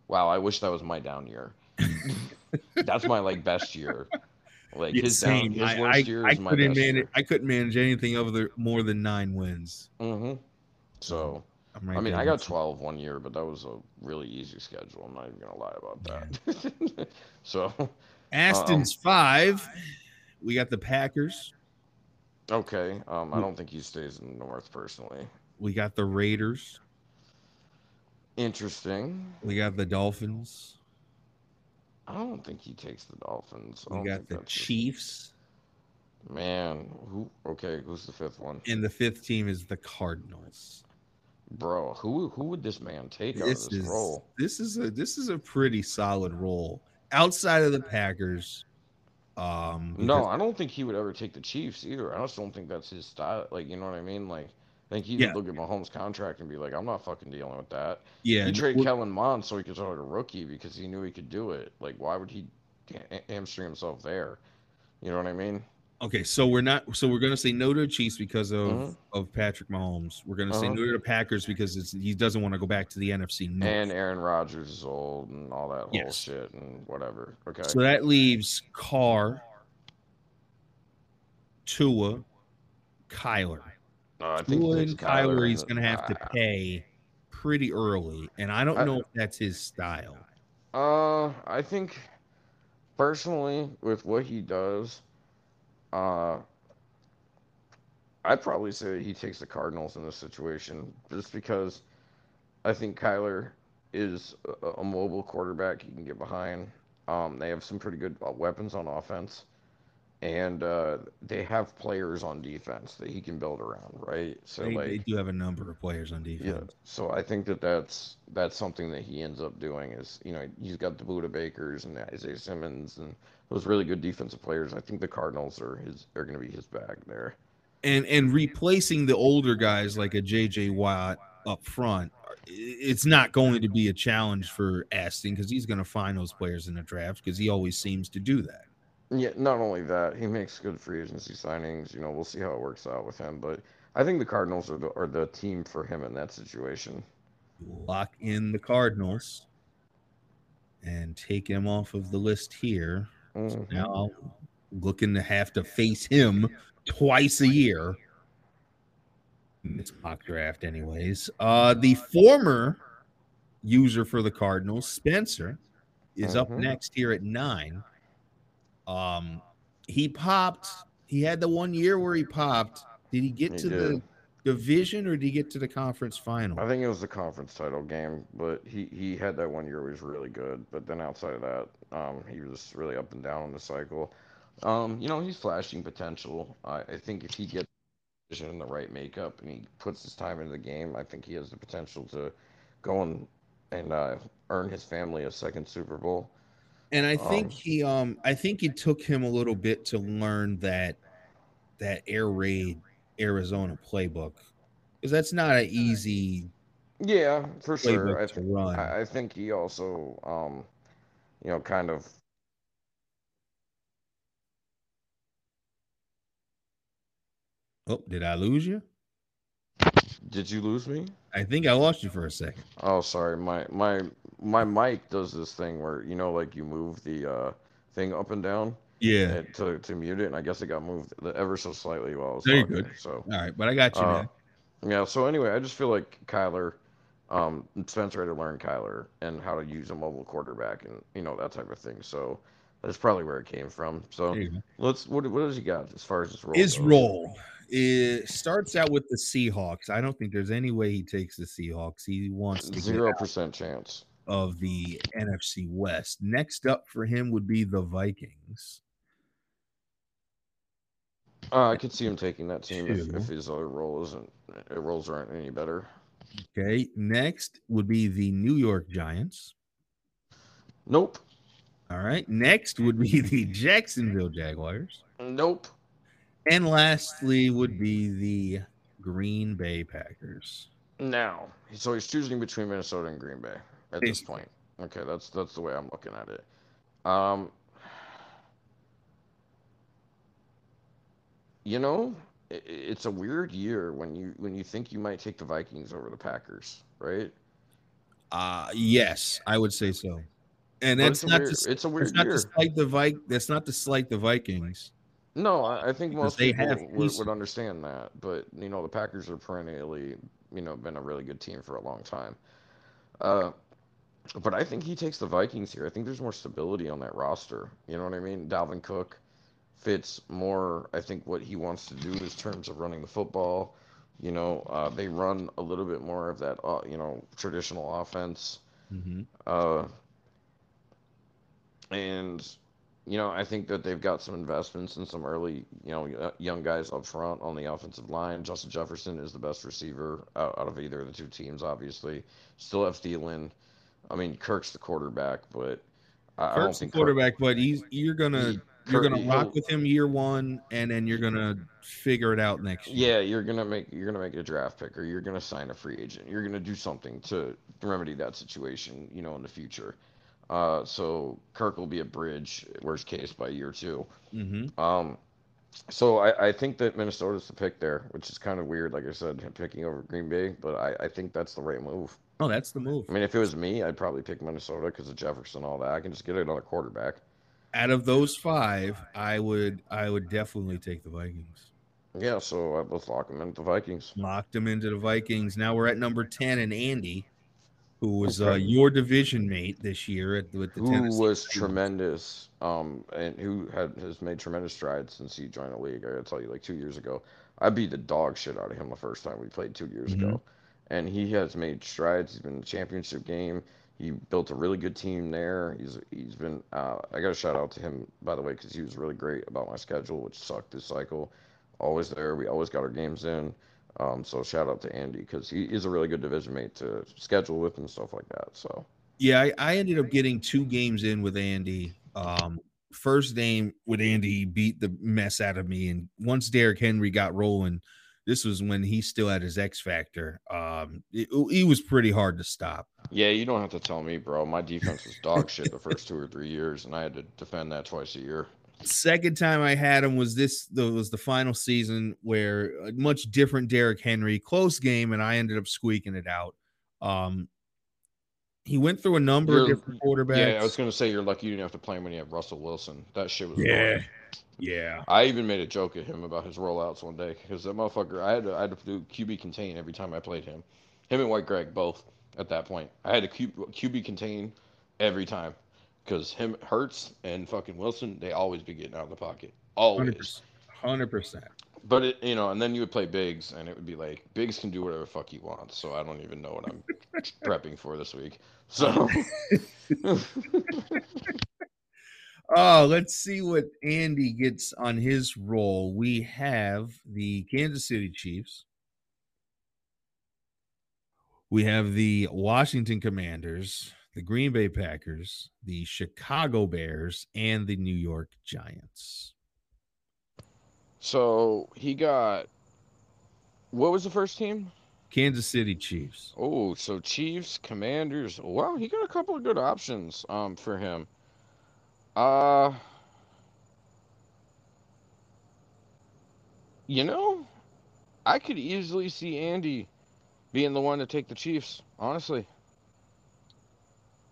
Wow, I wish that was my down year. That's my like best year. Like Yeah, his down, his I, worst I, year I is my best manage. year. I couldn't manage anything other more than nine wins. hmm So I'm right I mean, I got with you. 12 one year, but that was a really easy schedule. I'm not even gonna lie about that. so Aston's Um, five. We got the Packers. okay, um, I don't think he stays in the North personally. We got the Raiders. Interesting. We got the Dolphins. I don't think he takes the Dolphins. I We got the Chiefs. Man, who? Okay, who's the fifth one? And the fifth team is the Cardinals. Bro, who who would this man take out This of this is role? this is a this is a pretty solid role outside of the Packers. Um, No, I don't think he would ever take the Chiefs either. I just don't think that's his style. Like, you know what I mean? Like, I think he Yeah. would look at Mahomes' contract and be like, "I'm not fucking dealing with that." yeah, he traded Kellen Mond so he could start a rookie because he knew he could do it. Like, why would he hamstring himself there? You know what I mean? Okay, so we're not. So we're gonna say no to the Chiefs because of Mhm. of Patrick Mahomes. We're gonna say Uh-huh. no to the Packers because it's, he doesn't want to go back to the NFC North. And Aaron Rodgers is old and all that whole shit and whatever. Okay. so that leaves Carr, Tua, Kyler. Uh, I think he Tua and Kyler he's the- gonna have to pay pretty early, and I don't I- know if that's his style. Uh, I think personally, with what he does, uh, I'd probably say he takes the Cardinals in this situation just because I think Kyler is a, a mobile quarterback he can get behind. Um, they have some pretty good uh, weapons on offense, and uh, they have players on defense that he can build around, right? So They, like, they do have a number of players on defense. yeah, so I think that that's that's something that he ends up doing is you know he's got the Budda Bakers and Isaiah Simmons and those really good defensive players. I think the Cardinals are his are going to be his bag there. and and replacing the older guys like a JJ Watt up front, it's not going to be a challenge for Aston because he's going to find those players in the draft because he always seems to do that. Yeah, not only that, he makes good free agency signings. You know, we'll see how it works out with him, but I think the Cardinals are the are the team for him in that situation. Lock in the Cardinals and take him off of the list here. Mhm. Now looking to have to face him twice a year. in This mock draft, anyways. Uh, the former user for the Cardinals, Spencer, is up Mhm. next here at nine. Um, he popped. He had the one year where he popped. Did he get He to did. the division or did he get to the conference final? I think it was the conference title game, but he, he had that one year where he was really good. But then outside of that, um, he was really up and down on the cycle. Um, you know, he's flashing potential. I, I think if he gets in the right makeup and he puts his time into the game, I think he has the potential to go and and uh, earn his family a second Super Bowl. And I think Um, he um I think it took him a little bit to learn that that air raid Arizona playbook. Because that's not an easy Yeah, for sure. I, to run. I, I think he also, um, you know, kind of oh, did I lose you? Did you lose me? I think I lost you for a second. Oh, sorry. My my my mic does this thing where you know, like you move the uh thing up and down Yeah. and to to mute it, and I guess it got moved ever so slightly while I was There good. So All right, but I got you, Uh, man. yeah. So anyway, I just feel like Kyler Um, Spencer had to learn Kyler and how to use a mobile quarterback and you know that type of thing. So that's probably where it came from. So let's what what does he got as far as his role? His goes? role it starts out with the Seahawks. I don't think there's any way he takes the Seahawks. He wants to zero percent chance of the NFC West. Next up for him would be the Vikings. Uh, I could see him taking that team if, if, his other role isn't roles aren't any better. Okay. Next would be the New York Giants. Nope. All right. Next would be the Jacksonville Jaguars. Nope. And lastly would be the Green Bay Packers. Now, so he's choosing between Minnesota and Green Bay at this point. Okay, that's that's the way I'm looking at it. Um, you know, it, it's a weird year when you when you think you might take the Vikings over the Packers, right? Uh yes, I would say so. And that's not weird, to, it's a weird that's not to slight the Vi- that's not to slight the Vikings. No, I, I think most they people would, would, understand that, but you know the Packers are perennially, you know, been a really good team for a long time. Uh, but I think he takes the Vikings here. I think there's more stability on that roster. You know what I mean? Dalvin Cook fits more. I think what he wants to do in terms of running the football. You know, uh, they run a little bit more of that, uh, you know, traditional offense. Mm-hmm. Uh, and you know, I think that they've got some investments in some early, you know, young guys up front on the offensive line. Justin Jefferson is the best receiver out, out of either of the two teams, obviously. Still have Thielen. I mean, Kirk's the quarterback, but I, Kirk's I don't think the quarterback, Kirk, but he's you're gonna he, you're gonna rock with him year one, and then you're gonna figure it out next year. Yeah, you're gonna make you're gonna make a draft pick, or you're gonna sign a free agent. You're gonna do something to remedy that situation, you know, in the future. Uh, so Kirk will be a bridge, worst case, by year 2 mm-hmm. Um, so I, I think that Minnesota's the pick there, which is kind of weird. Like I said, picking over Green Bay, but I, I think that's the right move. Oh, that's the move. I mean, if it was me, I'd probably pick Minnesota because of Jefferson and all that. I can just get another quarterback. Out of those five, I would I would definitely take the Vikings. Yeah, so I, let's lock them into the Vikings. Locked them into the Vikings. Now we're at number ten, and Andy who was uh, your division mate this year at with the who Tennessee was tremendous, um, and who had has made tremendous strides since he joined the league. I gotta tell you, like two years ago, I beat the dog shit out of him the first time we played two years mm-hmm. ago, and he has made strides. He's been in the championship game. He built a really good team there. He's he's been. Uh, I got a shout out to him by the way because he was really great about my schedule, which sucked this cycle. Always there. We always got our games in. Um, so shout out to Andy because he is a really good division mate to schedule with and stuff like that. So yeah, I, I ended up getting two games in with Andy. Um, first game with Andy, beat the mess out of me, and once Derrick Henry got rolling, this was when he still had his X factor. Um, he was pretty hard to stop. Yeah, you don't have to tell me, bro. My defense was dog shit the first two or three years, and I had to defend that twice a year. Second time I had him was this the, was the final season where a much different Derrick Henry, close game, and I ended up squeaking it out. Um, he went through a number you're, of different quarterbacks. Yeah, I was gonna say you're lucky you didn't have to play him when you have Russell Wilson. That shit was yeah, annoying. yeah. I even made a joke at him about his rollouts one day because that motherfucker. I had to I had to do QB contain every time I played him. Him and White Greg both at that point. I had to QB contain every time because him Hurts and fucking Wilson, they always be getting out of the pocket, always, hundred percent. But it, you know, and then you would play Biggs, and it would be like Biggs can do whatever fuck he wants. So I don't even know what I'm prepping for this week. So. oh, let's see what Andy gets on his roll. We have the Kansas City Chiefs. We have the Washington Commanders the Green Bay Packers, the Chicago Bears, and the New York Giants. So he got what was the first team? Kansas City Chiefs. Oh, so Chiefs, Commanders. Well, he got a couple of good options um for him. Uh You know, I could easily see Andy being the one to take the Chiefs, honestly.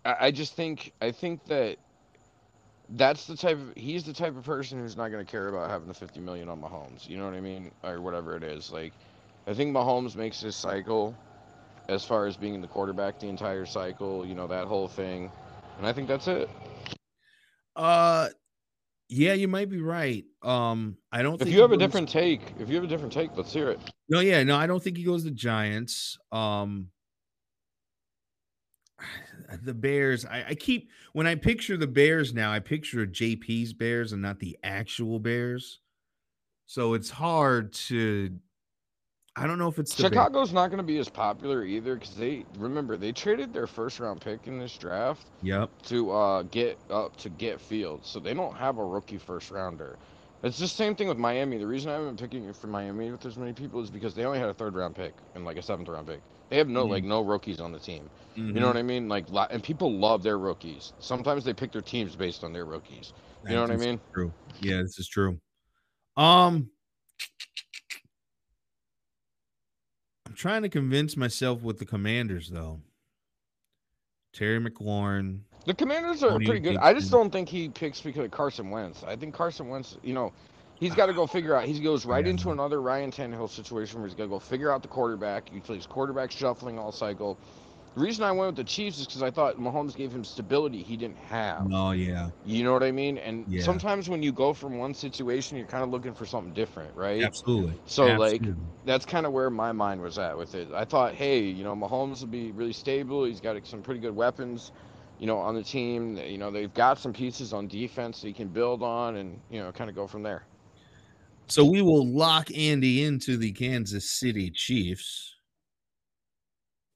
I, just think I think that that's the type of he's the type of person who's not going to care about having the 50 million on Mahomes. You know what I mean, or whatever it is. Like, I think Mahomes makes this cycle as far as being the quarterback the entire cycle, you know, that whole thing. And I think that's it. Uh yeah, you might be right. Um, I don't. If you have goes... a different take, if you have a different take, let's hear it. No, yeah, no, I don't think he goes to Giants. Um, the Bears. I, I keep when I picture the Bears now, I picture JP's Bears and not the actual Bears. So it's hard to I don't know if it's Chicago's not going to be as popular either because they remember they traded their first round pick in this draft. Yep. To uh, get up to get Fields, so they don't have a rookie first rounder. It's the same thing with Miami. The reason I haven't been picking for Miami with as many people is because they only had a third round pick and like a seventh round pick. They have no mm-hmm. like no rookies on the team. Mm-hmm. You know mm-hmm. what I mean? Like and people love their rookies. Sometimes they pick their teams based on their rookies. You that know what I mean? True. Yeah, this is true. Um I'm trying to convince myself with the Commanders though. Terry McLaurin. The Commanders are pretty good. I just don't think he picks because of Carson Wentz. I think Carson Wentz, you know, he's got to go figure out. He goes right yeah. into another Ryan Tannehill situation where he's got to go figure out the quarterback. He plays quarterback shuffling all cycle. The reason I went with the Chiefs is because I thought Mahomes gave him stability he didn't have. Oh yeah. You know what I mean? And yeah. sometimes when you go from one situation, you're kind of looking for something different, right? Absolutely. So Absolutely. like that's kind of where my mind was at with it. I thought, hey, you know, Mahomes will be really stable. He's got some pretty good weapons, you know, on the team. You know, they've got some pieces on defense that he can build on, and you know, kind of go from there. So we will lock Andy into the Kansas City Chiefs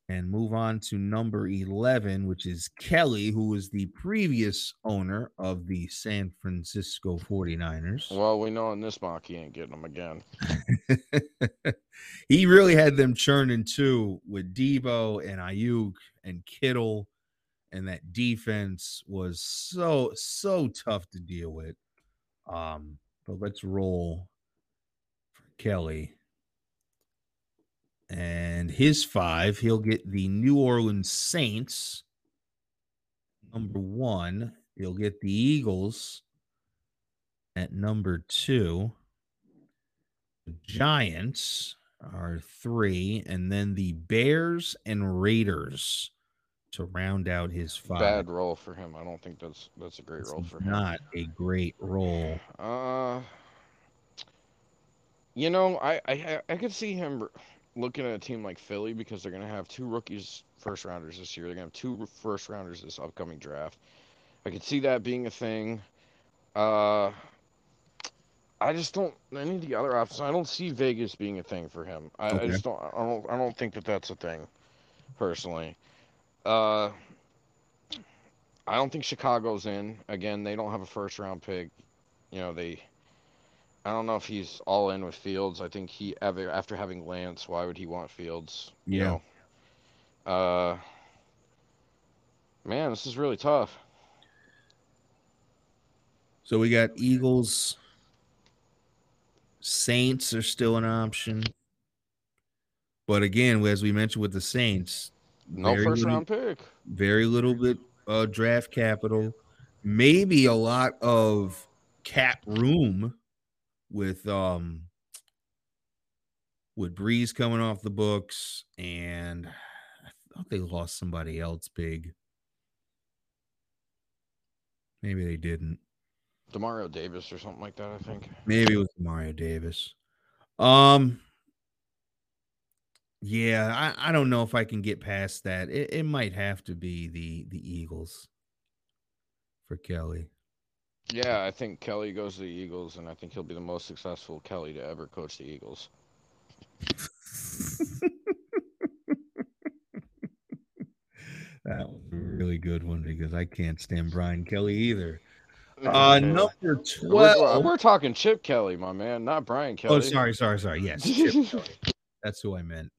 and move on to number 11, which is Kelly, who was the previous owner of the San Francisco 49ers. Well, we know in this mock he ain't getting them again. he really had them churning too with Deebo and Aiyuk and Kittle, and that defense was so, so tough to deal with. Um, but let's roll for Kelly and his five, he'll get the New Orleans Saints. Number one, he'll get the Eagles at number two. The Giants are three, and then the Bears and Raiders to round out his five. Bad role for him. I don't think that's that's a great it's role for him. Not a great role. Uh, you know, I I I could see him looking at a team like Philly because they're going to have two rookies first rounders this year. They're going to have two first rounders this upcoming draft. I could see that being a thing. Uh, I just don't. Any of the other options, I don't see Vegas being a thing for him. I, okay. I just don't. I don't. I don't think that that's a thing, personally. Uh, I don't think Chicago's in. Again, they don't have a first round pick. You know, they I don't know if he's all in with Fields. I think he ever after having Lance, why would he want Fields? You yeah. Know? Uh, man, this is really tough. So we got Eagles. Saints are still an option. But again, as we mentioned with the Saints, no first little, round pick. Very little bit uh, draft capital. Maybe a lot of cap room with um with Brees coming off the books, and I thought they lost somebody else big. Maybe they didn't. Demario Davis or something like that, I think. Maybe it was Demario Davis. Um yeah, I, I don't know if I can get past that. It, it might have to be the the Eagles for Kelly. Yeah, I think Kelly goes to the Eagles, and I think he'll be the most successful Kelly to ever coach the Eagles. that was a really good one because I can't stand Brian Kelly either. Uh, number 12. We're, we're, talking Chip Kelly, my man, not Brian oh, Kelly. Oh, sorry, sorry, sorry. Yes, That's who I meant.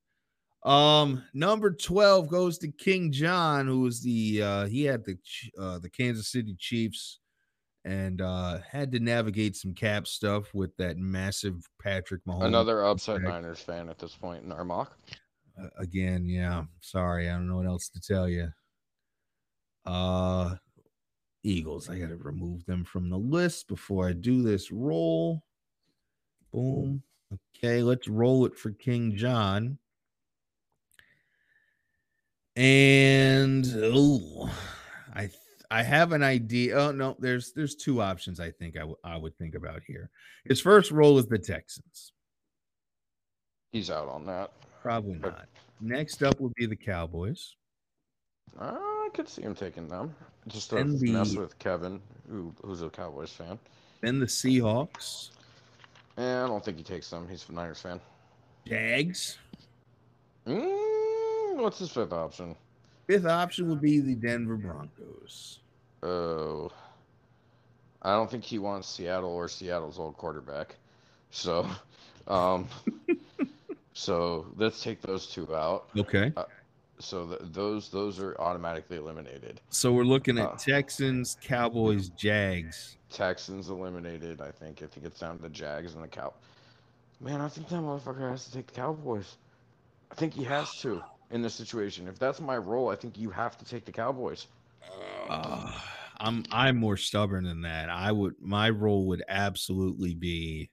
Um, number 12 goes to King John, who was the uh he had the uh the Kansas City Chiefs and uh, had to navigate some cap stuff with that massive Patrick Mahomes. Another upset Niners fan at this point in our mock. Uh, again, yeah. Sorry, I don't know what else to tell you. Uh, Eagles. I got to remove them from the list before I do this roll. Boom. Okay, let's roll it for King John. And oh, I th- I have an idea. Oh no, there's there's two options I think I, w- I would think about here. His first role is the Texans. He's out on that. Probably not. Next up would be the Cowboys. Uh, I could see him taking them just to the- mess with Kevin, who who's a Cowboys fan. Then the Seahawks, And I don't think he takes them. He's a Niners fan. Jags. Mm, what's his fifth option? Fifth option would be the Denver Broncos. Oh, I don't think he wants Seattle or Seattle's old quarterback. So, um, so let's take those two out. Okay. So th- those those are automatically eliminated. So we're looking at Uh. Texans, Cowboys, Jags. Texans eliminated. I think. I think it's down to the Jags and the Cow. Man, I think that motherfucker has to take the Cowboys. I think he has to in this situation. If that's my role, I think you have to take the Cowboys. Uh, I'm I'm more stubborn than that. I would my role would absolutely be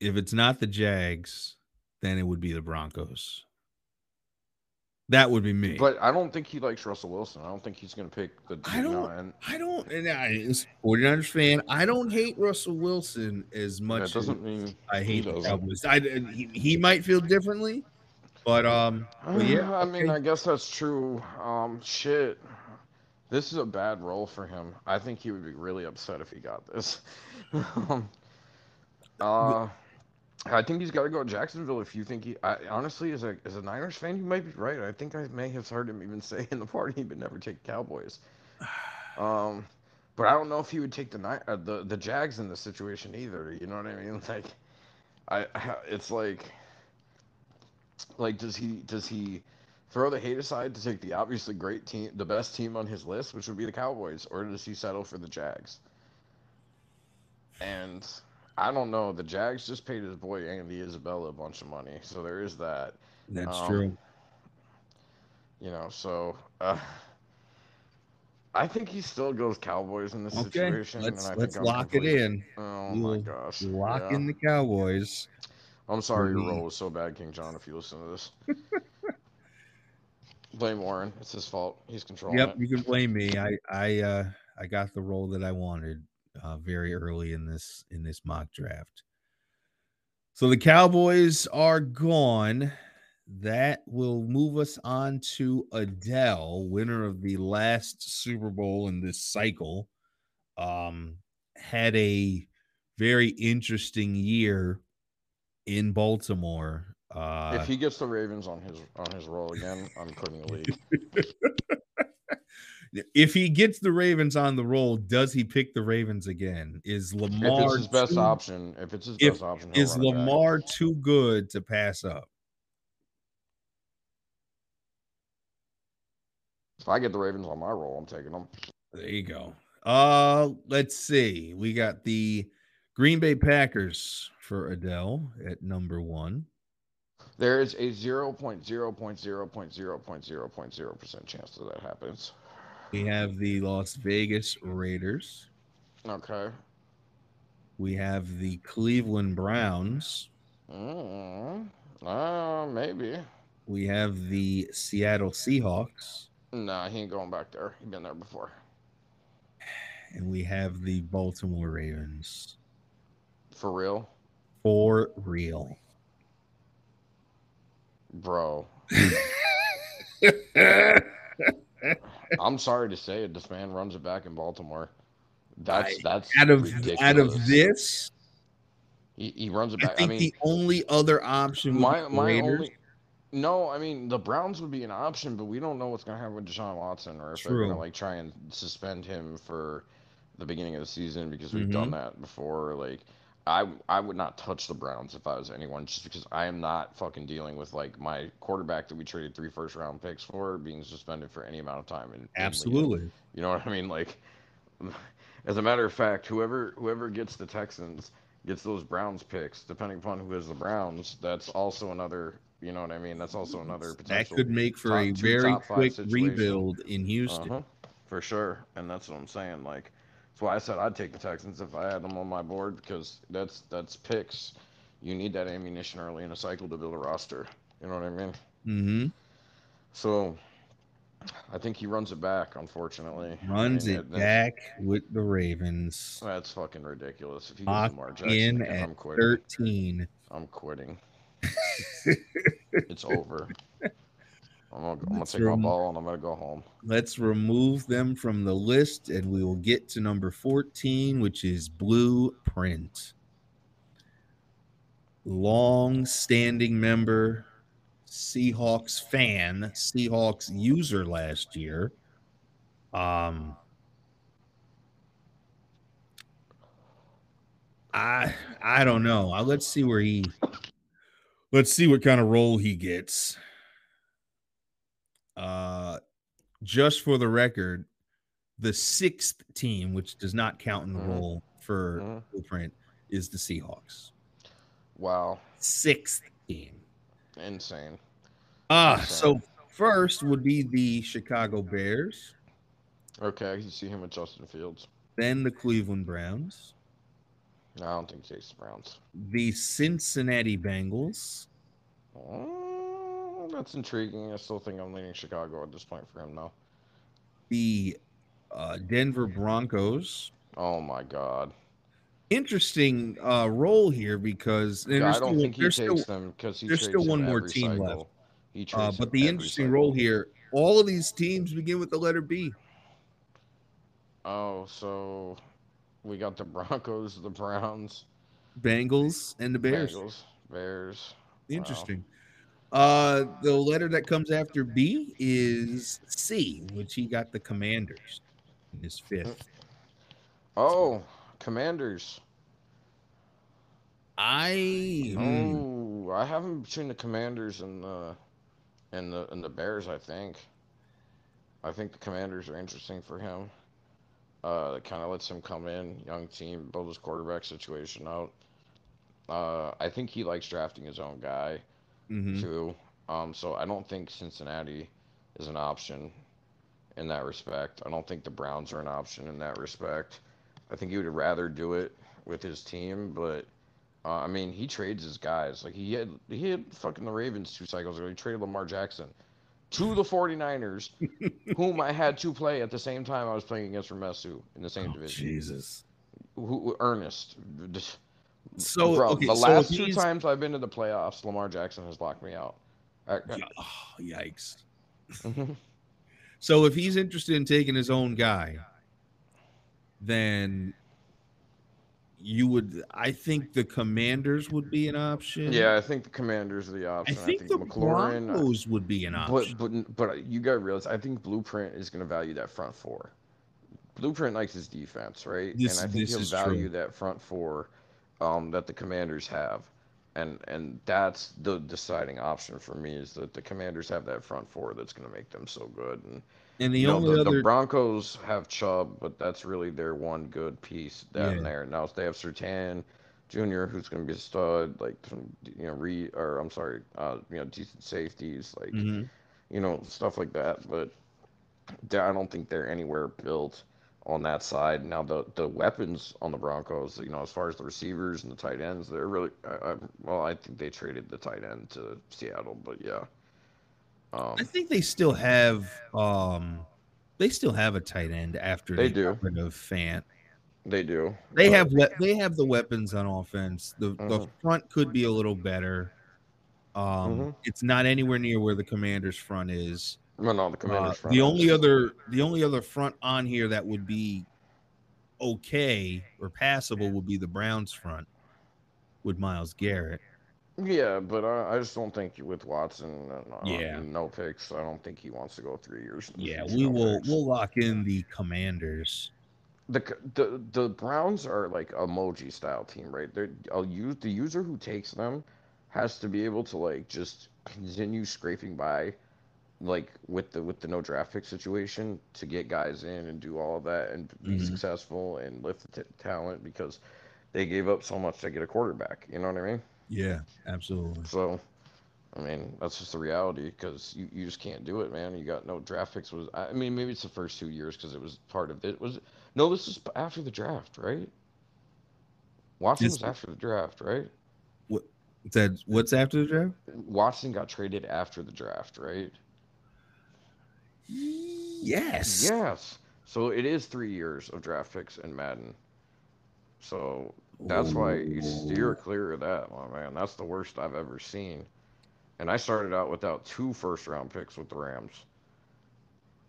if it's not the Jags, then it would be the Broncos. That would be me. But I don't think he likes Russell Wilson. I don't think he's going to pick the. I don't- and I don't and I as a 49ers fan, I don't hate Russell Wilson as much that doesn't mean I hate the. Cowboys. I, he, he might feel differently, but um but yeah, I mean, okay. I guess that's true. Um, shit. This is a bad role for him. I think he would be really upset if he got this. um, uh, I think he's got to go to Jacksonville. If you think he, I, honestly, as a as a Niners fan, you might be right. I think I may have heard him even say in the party he would never take Cowboys. Um, but I don't know if he would take the uh, the the Jags in this situation either. You know what I mean? Like, I it's like like does he does he throw the hate aside to take the obviously great team the best team on his list which would be the cowboys or does he settle for the jags and i don't know the jags just paid his boy andy isabella a bunch of money so there is that that's um, true. you know so uh I think he still goes Cowboys in this Okay, situation. let's and I let's think lock it in. Oh We my gosh! Lock yeah. in the Cowboys. I'm sorry your role was so bad, King John. If you listen to this, blame Warren. It's his fault. He's controlling Yep, it. you can blame me. I I uh I got the role that I wanted uh very early in this in this mock draft. So the Cowboys are gone. That will move us on to Adele, winner of the last Super Bowl in this cycle. Um had a very interesting year in Baltimore. Uh if he gets the Ravens on his on his roll again, I'm quitting the league. if he gets the Ravens on the roll, does he pick the Ravens again? Is If Lamar it's his best too, option, if it's his if- best option, is it back. Lamar too good to pass up? If I get the Ravens on my roll, I'm taking them. There you go. Uh let's see. We got the Green Bay Packers for Adele at number one. There is a zero point zero point zero point zero point zero point zero percent chance that that happens. We have the Las Vegas Raiders. Okay. We have the Cleveland Browns. Mm, uh, maybe. We have the Seattle Seahawks. Nah, he ain't going back there. He been there before. And we have the Baltimore Ravens. For real, For real. bro. I'm sorry to say it. This man runs it back in Baltimore. That's I- that's out of ridiculous. out of this, he, he runs it back. I, think mean, the only other option my my Raiders. only. No, I mean the Browns would be an option, but we don't know what's gonna happen with Deshaun Watson, or if they're gonna like try and suspend him for the beginning of the season because we've Mm-hmm. done that before. Like, I I would not touch the Browns if I was anyone, just because I am not fucking dealing with like my quarterback that we traded three first round picks for being suspended for any amount of time. In, in. Absolutely. You know what I mean? Like, as a matter of fact, whoever whoever gets the Texans gets those Browns picks, depending upon who has the Browns. That's also another. You know what I mean? That's also another potential. That could make for a top two, very quick rebuild in Houston. Uh-huh, for sure, and that's what I'm saying. Like, that's why I said I'd take the Texans if I had them on my board because that's that's picks. You need that ammunition early in a cycle to build a roster. You know what I mean? Mm-hmm. So I think he runs it back, unfortunately. I Runs mean, it back with the Ravens. That's fucking ridiculous. If he Lock Lamar Jackson, in again, at I'm quitting. 13. I'm quitting. it's over. I'm gonna, I'm gonna take my rem- ball and I'm gonna go home. Let's remove them from the list and we will get to number 14, which is Blueprint. Long standing member, Seahawks fan, Seahawks user last year. Um, I I don't know. Uh, let's see where he let's see what kind of role he gets. Uh just for the record, the sixth team, which does not count in the Mhm. role for Mhm. Blueprint, is the Seahawks. Wow, Sixth team. insane. Ah, Insane. so first would be the Chicago Bears, Okay, you see him with Justin Fields. then the Cleveland Browns, No, I don't think the Browns. the Cincinnati Bengals, Oh, that's intriguing. I still think I'm leaning Chicago at this point for him now. the uh, Denver Broncos. Oh my god. Interesting uh, role here because Yeah, there's I don't still- think he takes still- them because he there's still one more team cycle. left. He Uh, but the interesting cycle. role here, all of these teams begin with the letter B. Oh, so we got the Broncos, the Browns, Bengals and the Bears. Bengals, Bears. Interesting. Uh, the letter that comes after B is C, which he got the Commanders in his fifth. Oh, Commanders. I mm, Oh, I have him between the Commanders and the and the and the Bears. I think. I think the Commanders are interesting for him. Uh, it kind of lets him come in, young team, build his quarterback situation out. Uh, I think he likes drafting his own guy mhm. too. Um, so I don't think Cincinnati is an option in that respect. I don't think the Browns are an option in that respect. I think he would rather do it with his team, but uh, I mean, he trades his guys. Like he had he had fucking the Ravens two cycles ago. He traded Lamar Jackson to the 49ers, whom I had to play at the same time I was playing against Ramesu in the same Oh, division. Jesus. Who, who- Ernest. So Bro, okay, the so last two times I've been to the playoffs, Lamar Jackson has locked me out. I- I- oh, yikes. Mhm. So if he's interested in taking his own guy, then you would. I think the Commanders would be an option. Yeah, I think the Commanders are the option. I option. think, the McLaurin, uh, Broncos would be an option. but but but you got to realize, I think Blueprint is going to value that front four. Blueprint likes his defense, right? This- and I think he'll value true. that front four um, that the Commanders have, and and that's the deciding option for me is that the Commanders have that front four that's going to make them so good. And and the you know, only the, other the Broncos have Chubb, but that's really their one good piece down Yeah. there. Now they have Surtain Jr., who's going to be a stud, like you know, re or I'm sorry, uh, you know, decent safeties, like Mhm. you know, stuff like that. But I don't think they're anywhere built on that side. Now the the weapons on the Broncos, you know, as far as the receivers and the tight ends, they're really I, I, well. I think they traded the tight end to Seattle, but yeah. Um, I think they still have um they still have a tight end after They do. of Fant. they do. They but- have we- they have the weapons on offense. The the Mhm. front could be a little better. Um Mhm. it's not anywhere near where the Commanders front is. No, no, the Uh, Commanders. front the only other the only other front on here that would be okay or passable would be the Browns front with Myles Garrett. Yeah, but I, I just don't think with Watson, uh, no- Yeah. no picks. I don't think he wants to go three years. Yeah, we no will picks. we'll lock in the Commanders. The the the Browns are like emoji style team, right? They're I'll use the user who takes them has to be able to like just continue scraping by, like with the with the no draft pick situation to get guys in and do all of that and be Mhm. successful and lift the t- talent because they gave up so much to get a quarterback. You know what I mean? Yeah, absolutely. So, I mean, that's just the reality because you, you just can't do it, man. You got no draft picks. Was I mean, maybe it's the first two years because it was part of it. Was no, this is after the draft, right? Watson This- was after the draft, right? What Said what's after the draft? Watson got traded after the draft, right? Yes. Yes. So it is three years of draft picks in Madden. So that's why you steer clear of that, my man. That's the worst I've ever seen. And I started out without two first round picks with the Rams.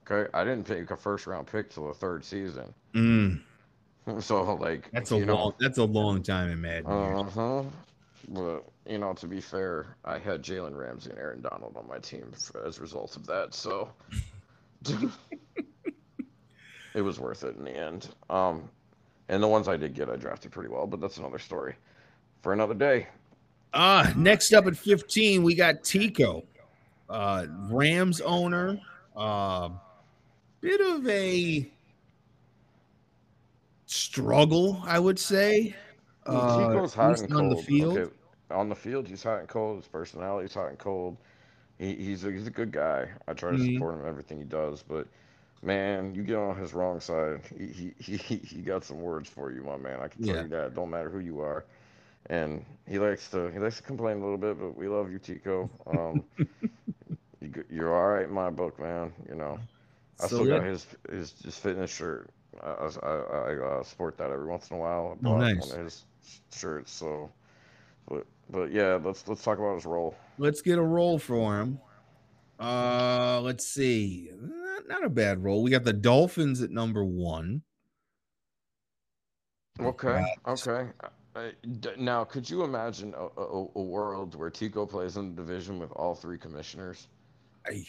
Okay, I didn't pick a first round pick till the third season. Mm, So like that's a you know, long. That's a long time in Madden. Uh huh. But you know, to be fair, I had Jalen Ramsey and Aaron Donald on my team as a result of that. So it was worth it in the end. Um, and the ones I did get, I drafted pretty well. But that's another story for another day. Ah, next up at 15, we got Tico, uh, Rams owner. Uh, bit of a struggle, I would say. Uh, Chico's at hot and on cold. the field. Okay, on the field, he's hot and cold. His personality's hot and cold. He, he's a, he's a good guy. I try to Mhm. support him in everything he does, but man, you get on his wrong side. He he he, he got some words for you, my man. I can tell Yeah. you that. Don't matter who you are. And he likes to he likes to complain a little bit, but we love you, Tico. Um, You you're all right in my book, man. You know, I So still got his his his fitness shirt. I I, I, I uh, sport that every once in a while. I Oh, nice. one of his shirts. So, but but yeah, let's let's talk about his role. Let's get a roll for him. Uh, let's see. Not, not a bad roll. We got the Dolphins at number one. Okay, okay. Uh, now, could you imagine a, a, a world where Tico plays in the division with all three commissioners? I-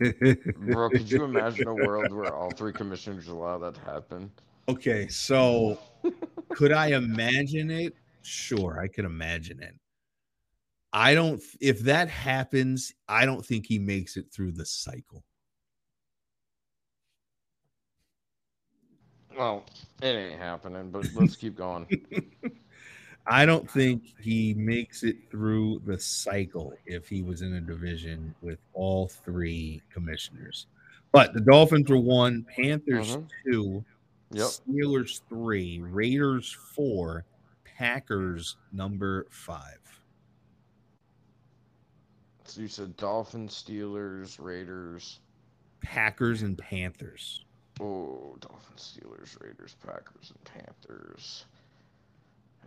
Bro, could you imagine a world where all three commissioners allow that to happen? Okay, so could I imagine it? Sure, I could imagine it. I don't if that happens, I don't think he makes it through the cycle. Well, it ain't happening, but let's keep going. I don't think he makes it through the cycle if he was in a division with all three commissioners. But the Dolphins were one, Panthers Mhm. two, Yep. Steelers three, Raiders four, Packers number five. So you said Dolphins, Steelers, Raiders. Packers and Panthers. Oh, Dolphins, Steelers, Raiders, Packers, and Panthers.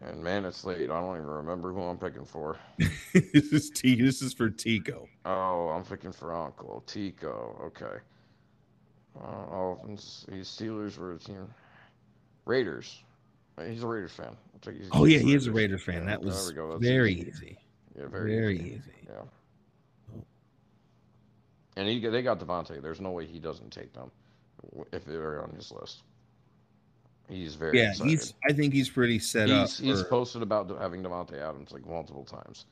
And man, it's late. I don't even remember who I'm picking for. this is T. This is for Tico. Oh, I'm picking for Uncle Tico. Okay. Uh, Dolphins. He's Steelers were a team. Raiders. He's a Raiders fan. He's- Oh he's yeah, he is a Raiders fan. Yeah, That was. Very easy. easy. Yeah, very, Very easy. easy. Yeah. And he they got Davante. There's no way he doesn't take them if they're on his list. He's very Yeah, excited. he's. I think he's pretty set up. he's, he's for- posted about having Davante Adams like multiple times.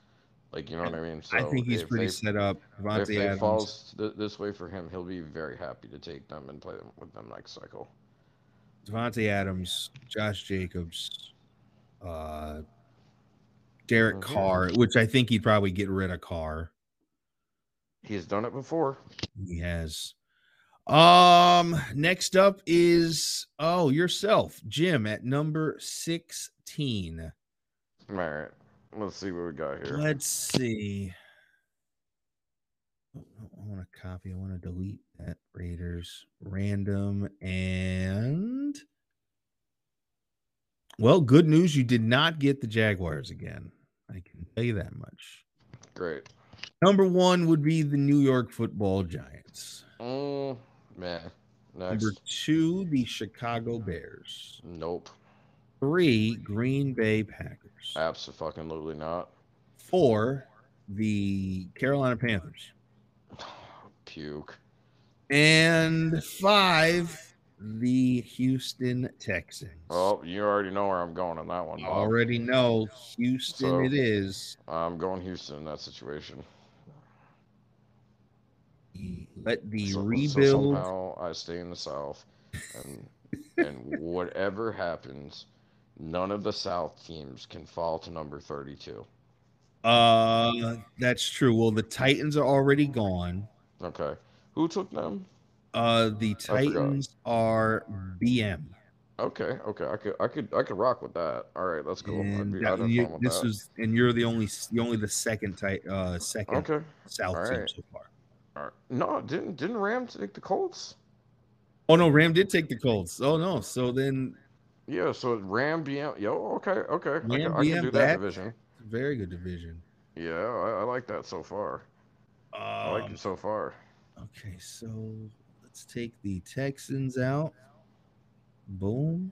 Like you know what I mean? So I think he's pretty they- set up. If Davante it Adams. falls th- this way for him, he'll be very happy to take them and play them with them next cycle. Davante Adams, Josh Jacobs, uh, Derek. Carr, which I think he'd probably get rid of Carr. He's done it before. He has. Um, next up is oh yourself, Jim, at number sixteen. All right, let's see what we got here. Let's see. Oh, I want to copy. I want to delete that Raiders random and well, good news. You did not get the Jaguars again. I can tell you that much. Great. Number one would be the New York Football Giants. Mm, man. Next. Number two, the Chicago Bears. Nope. Three, Green Bay Packers. Absolutely not. Four, the Carolina Panthers. Puke. And five, the Houston Texans. Oh, you already know where I'm going on that one. I Bob. already know Houston So- it is. I'm going Houston in that situation. Let the So- so rebuild. somehow I stay in the South, and and whatever happens, none of the South teams can fall to number 32. uh, that's true. Well, the Titans are already gone. Okay. Who took them? Uh, the. Titans are BM. Okay, okay, I could, I could, I could rock with that. All right, let's I'd And that- you- this that. is and you're the only the only the second type uh second okay. South all team right. so far. All right. No, didn't didn't Rams take the Colts? Oh no, Ram did take the Colts. Oh no, so then Yeah, so Ram BM. Yo, okay, okay. I, Ram, can, I can do that back. division. very good division. Yeah, I, I like that so far. I like Um, it so far. okay, so let's take the Texans out. Boom.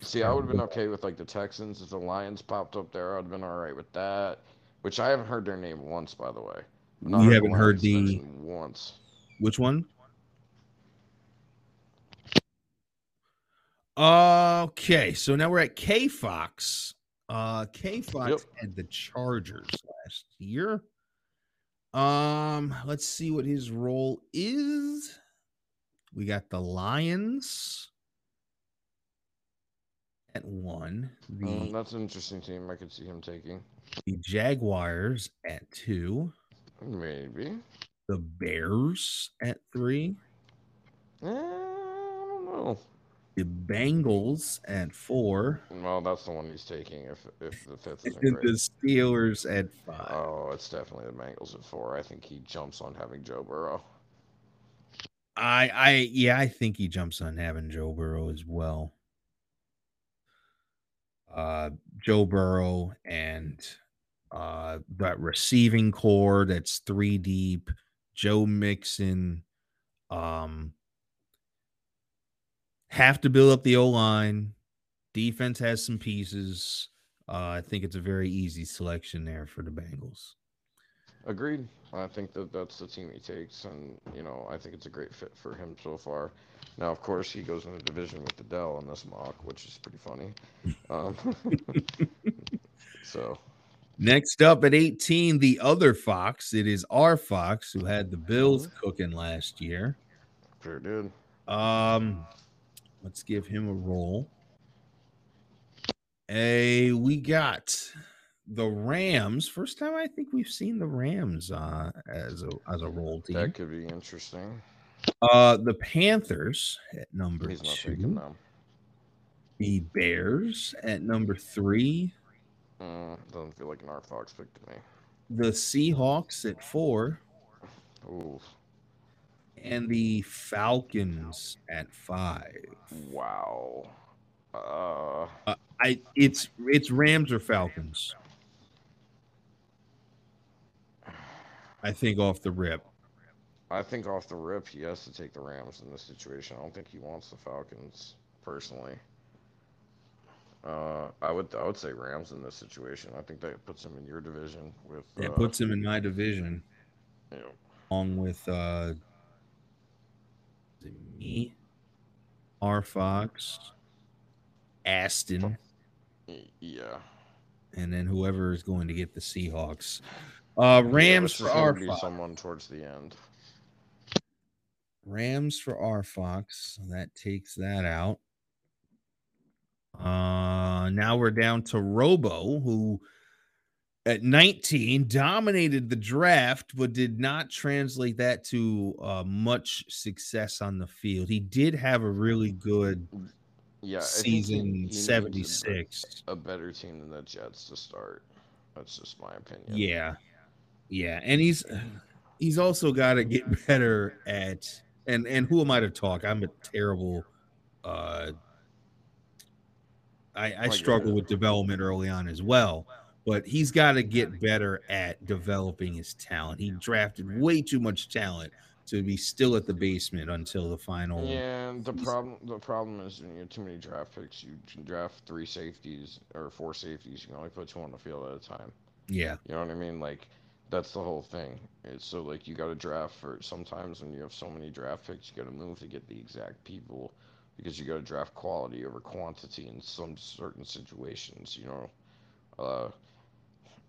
See, I would have been okay with like the Texans if the Lions popped up there. I'd have been all right with that. Which I haven't heard their name once, by the way. Not You the haven't heard the once. which one? Okay, so now we're at K Fox. Uh K Fox Yep. had the Chargers last year. Um, let's see what his role is. We got the Lions at one, the, Mm, that's an interesting team. I could see him taking. the Jaguars at two, Maybe. the Bears at three, Eh, I don't know. The Bengals at four, Well, that's the one he's taking. If if the fifth great. the Steelers at five. Oh, it's definitely the Bengals at four. I think he jumps on having Joe Burrow. I I yeah, I think he jumps on having Joe Burrow as well. Uh Joe Burrow and uh that receiving corps that's three deep, Joe Mixon, um have to build up the O line. Defense has some pieces. Uh, I think it's a very easy selection there for the Bengals. Agreed. I think that that's the team he takes, and you know I think it's a great fit for him so far. Now, of course, he goes in the division with the Dell in this mock, which is pretty funny. Um, so Next up at 18, the other Fox. It is our Fox who had the Bills cooking last year. sure did. Um, let's give him a roll. A we got the Rams. First time I think we've seen the Rams uh, as a as a roll team. That could be interesting. Uh, the Panthers at number He's two. The Bears at number three. Mm, doesn't feel like an R Fox pick to me. The Seahawks at four. Ooh, And the Falcons at five. wow. Uh, I it's it's Rams or Falcons. I think off the rip. I think off the rip, he has to take the Rams in this situation. I don't think he wants the Falcons personally. Uh, I would I would say Rams in this situation. I think that puts him in your division with. It uh, puts him in my division know, along with uh is it me, R Fox, Aston, yeah. and then whoever is going to get the Seahawks. Uh Rams this for R Fox. someone towards the end. Rams for R Fox. That takes that out. Uh now we're down to Robo, who at 19 dominated the draft, but did not translate that to uh, much success on the field. He did have a really good Yeah, think he- he season needs a 76. a better team than the Jets to start. That's just my opinion. Yeah. Yeah. And he's he's also got to get better at and and who am I to talk? I'm a terrible uh I, I struggle with development early on as well, but he's got to get better at developing his talent. He drafted way too much talent to be still at the basement until the final. Yeah, the problem the problem is when you have too many draft picks, you can draft three safeties or four safeties. You can only put two on the field at a time. Yeah. You know what I mean? Like that's the whole thing. It's so like you got to draft for sometimes when you have so many draft picks, you got to move to get the exact people because you got to draft quality over quantity in some certain situations. You know, uh,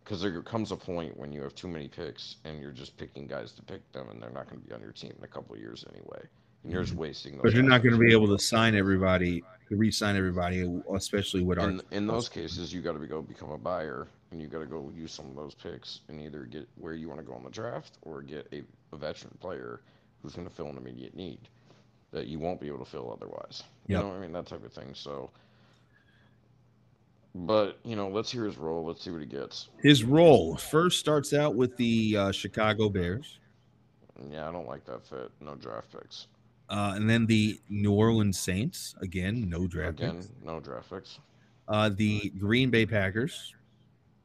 because there comes a point when you have too many picks and you're just picking guys to pick them, and they're not going to be on your team in a couple of years anyway. And you're just mm-hmm. wasting. Those But you're not going to be able to sign everybody, to re-sign everybody, especially with our in, in those cases, you got to go become a buyer, and you got to go use some of those picks and either get where you want to go in the draft or get a, a veteran player who's going to fill an immediate need. that you won't be able to fill otherwise. You know, what I mean that type of thing. So, but you know, let's hear his role. Let's see what he gets. His role first starts out with the uh, Chicago Bears, Yeah, I don't like that fit. No draft picks. uh, and then the New Orleans Saints. Again, no draft Again, picks. no draft picks. Uh, the Green Bay Packers,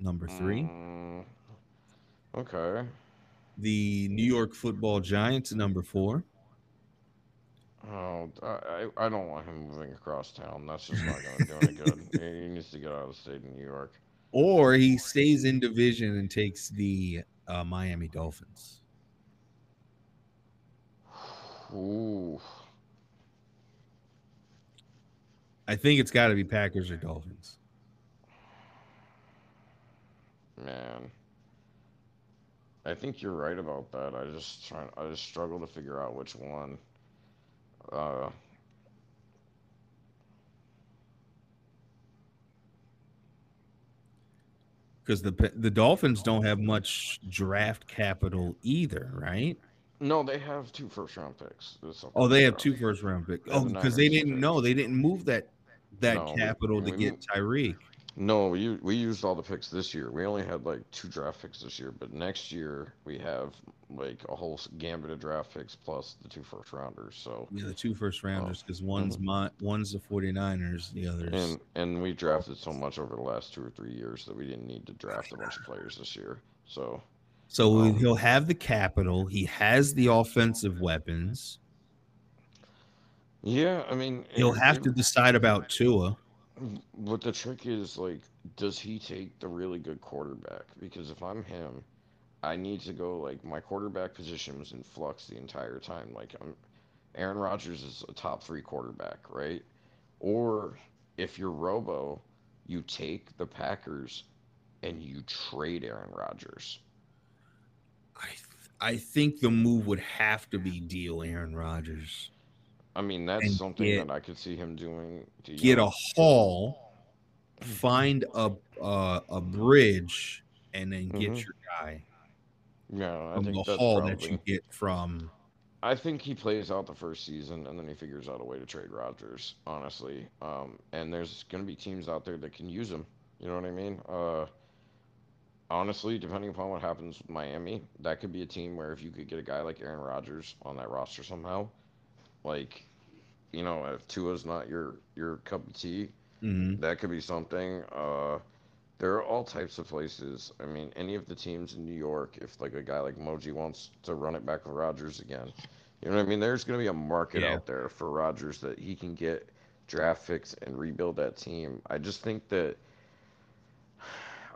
number three. Mm, okay. The New York Football Giants, number four. Oh, I, I don't want him moving across town. That's just not going to do any good. He needs to get out of the state of New York. Or he stays in division and takes the uh, Miami Dolphins. Ooh, I think it's got to be Packers or Dolphins. man. I think you're right about that. I just trying. I just struggle to figure out which one. Uh, Because the the Dolphins don't have much draft capital either, right? no, they have two first round picks. Oh, they have two first round picks. Oh, because they didn't know they didn't move that that No, capital to get Tyreek. No, we we used all the picks this year. We only had like two draft picks this year, but next year we have like a whole gambit of draft picks plus the two first rounders. So Yeah, the two first rounders because one's my one's the 49ers, the others. Oh, and and we drafted so much over the last two or three years that we didn't need to draft a bunch of players this year. So so um, he'll have the capital. He has the offensive weapons. yeah, I mean He'll it- have it- to decide about Tua. But the trick is like, does he take the really good quarterback? Because if I'm him, I need to go like my quarterback position was in flux the entire time. Like I'm, Aaron Rodgers is a top three quarterback, right? Or if you're Robo, you take the Packers and you trade Aaron Rodgers. I I think the move would have to be deal Aaron Rodgers. I mean, that's something get- that I could see him doing. To, Get a haul, find a a, a bridge, and then get Mhm. your guy Yeah, I from think the that's haul probably. that you get from. I think he plays out the first season and then he figures out a way to trade Rodgers, honestly. Um, and there's going to be teams out there that can use him. You know what I mean? Uh, honestly, depending upon what happens with Miami, that could be a team where if you could get a guy like Aaron Rodgers on that roster somehow, like, you know, if Tua's not your your cup of tea, Mhm. that could be something. Uh, there are all types of places. I mean, any of the teams in New York, if like a guy like Moji wants to run it back with Rodgers again, you know what I mean? There's going to be a market Yeah. out there for Rodgers that he can get draft picks and rebuild that team. I just think that,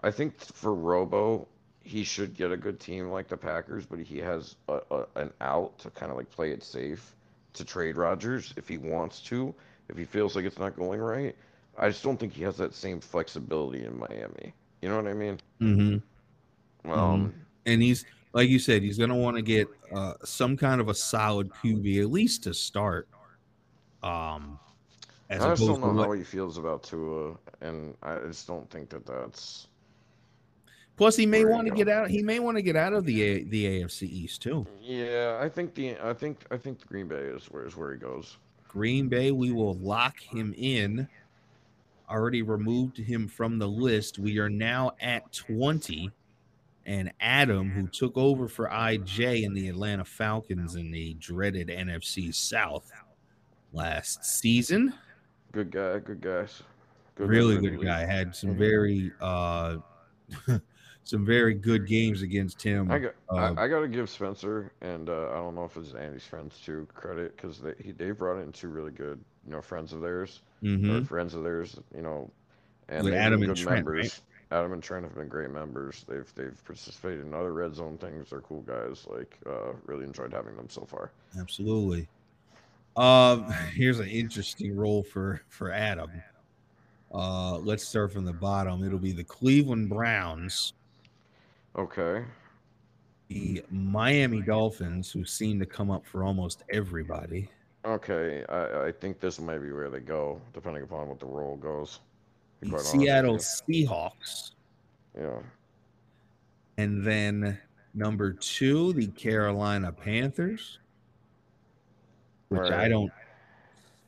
I think for Robo, he should get a good team like the Packers, but he has a, a, an out to kind of like play it safe to trade Rodgers if he wants to, if he feels like it's not going right. I just don't think he has that same flexibility in Miami. You know what I mean? Mm-hmm. Um, And he's like you said, he's going to want to get uh, some kind of a solid QB at least to start. Um, as I just don't know what, how he feels about Tua, and I just don't think that that's. Plus he may want to get out. He may want to get out of the A, the AFC East too. Yeah, I think the I think I think the Green Bay is where is where he goes. Green Bay, we will lock him in. Already removed him from the list. We are now at 20. And Adam, who took over for IJ in the Atlanta Falcons in the dreaded NFC South last season, Good guy, good guys. really in the good guy. Had some Mhm. very uh some very good games against him. I got Uh, I, I got to give Spencer and uh, I don't know if it's Andy's friends too credit because they he, they brought in two really good you know friends of theirs Mhm. or friends of theirs you know and they've Adam and Trent, right? members. Adam and Trent have been great members. They've they've participated in other red zone things. They're cool guys. Like uh, really enjoyed having them so far. Absolutely. Um, here's an interesting role for for Adam. Uh, let's start from the bottom. It'll be the Cleveland Browns, Okay. the Miami Dolphins, who seem to come up for almost everybody, Okay, I, I think this might be where they go, depending upon what the role goes. to be quite honest with Seattle. Seahawks, Yeah. and then number two, the Carolina Panthers. which I don't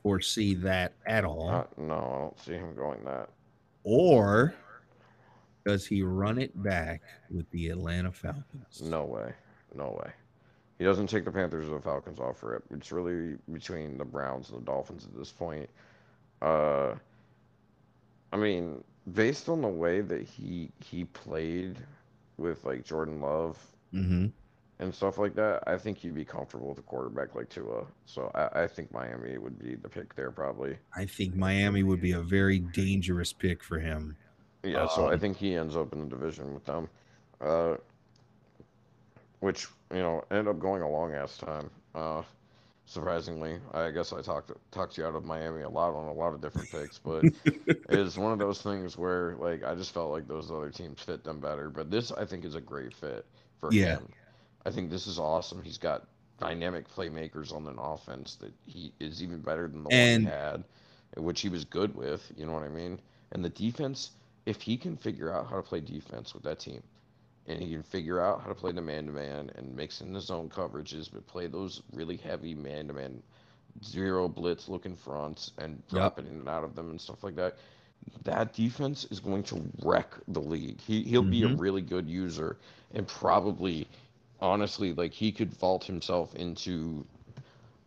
foresee that at all. Uh, no, I don't see him going that. or does he run it back with the Atlanta Falcons? No way. No way. He doesn't take the Panthers or the Falcons off for it. It's really between the Browns and the Dolphins at this point. Uh, I mean, based on the way that he he played with like Jordan Love Mm-hmm. and stuff like that, I think you'd be comfortable with a quarterback like Tua. So I, I think Miami would be the pick there probably. I think Miami would be a very dangerous pick for him. Yeah, so I Um, think he ends up in the division with them, uh, which you know ended up going a long ass time. Uh, surprisingly, I guess I talked talked you out of Miami a lot on a lot of different picks, but it's one of those things where like I just felt like those other teams fit them better. But this I think is a great fit for Yeah. him. I think this is awesome. He's got dynamic playmakers on an offense that he is even better than the And- one he had, which he was good with. You know what I mean? And the defense, if he can figure out how to play defense with that team, and he can figure out how to play the man to man and mix in the zone coverages, but play those really heavy man to man, zero blitz looking fronts and drop it in and out of them and stuff like that. That defense is going to wreck the league. He he'll be a Mhm. really good user and probably, honestly, like he could vault himself into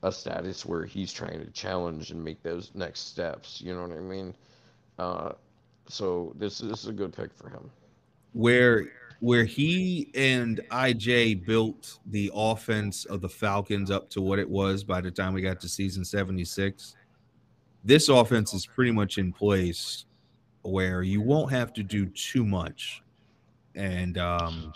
a status where he's trying to challenge and make those next steps. You know what I mean? Uh, so this this is a good pick for him. Where where he and IJ built the offense of the Falcons up to what it was by the time we got to season 76. This offense is pretty much in place where you won't have to do too much. And um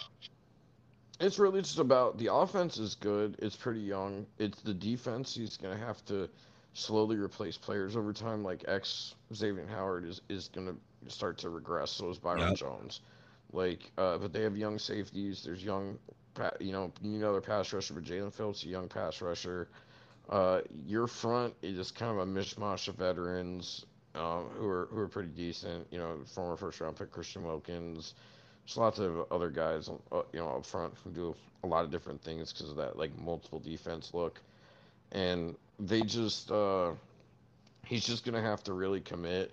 It's really just about the offense is good. It's pretty young. It's the defense. He's gonna have to slowly replace players over time. Like ex Xavier Howard is is gonna start to regress. So is Byron Yep. Jones. Like, uh, but they have young safeties. There's young, you know, you know their pass rusher, but Jaelan Phillips, a young pass rusher. Uh, your front is just kind of a mishmash of veterans um, who are who are pretty decent. You know, former first round pick Christian Wilkins. There's lots of other guys, uh, you know, up front who do a lot of different things because of that like multiple defense look, and they just uh, he's just gonna have to really commit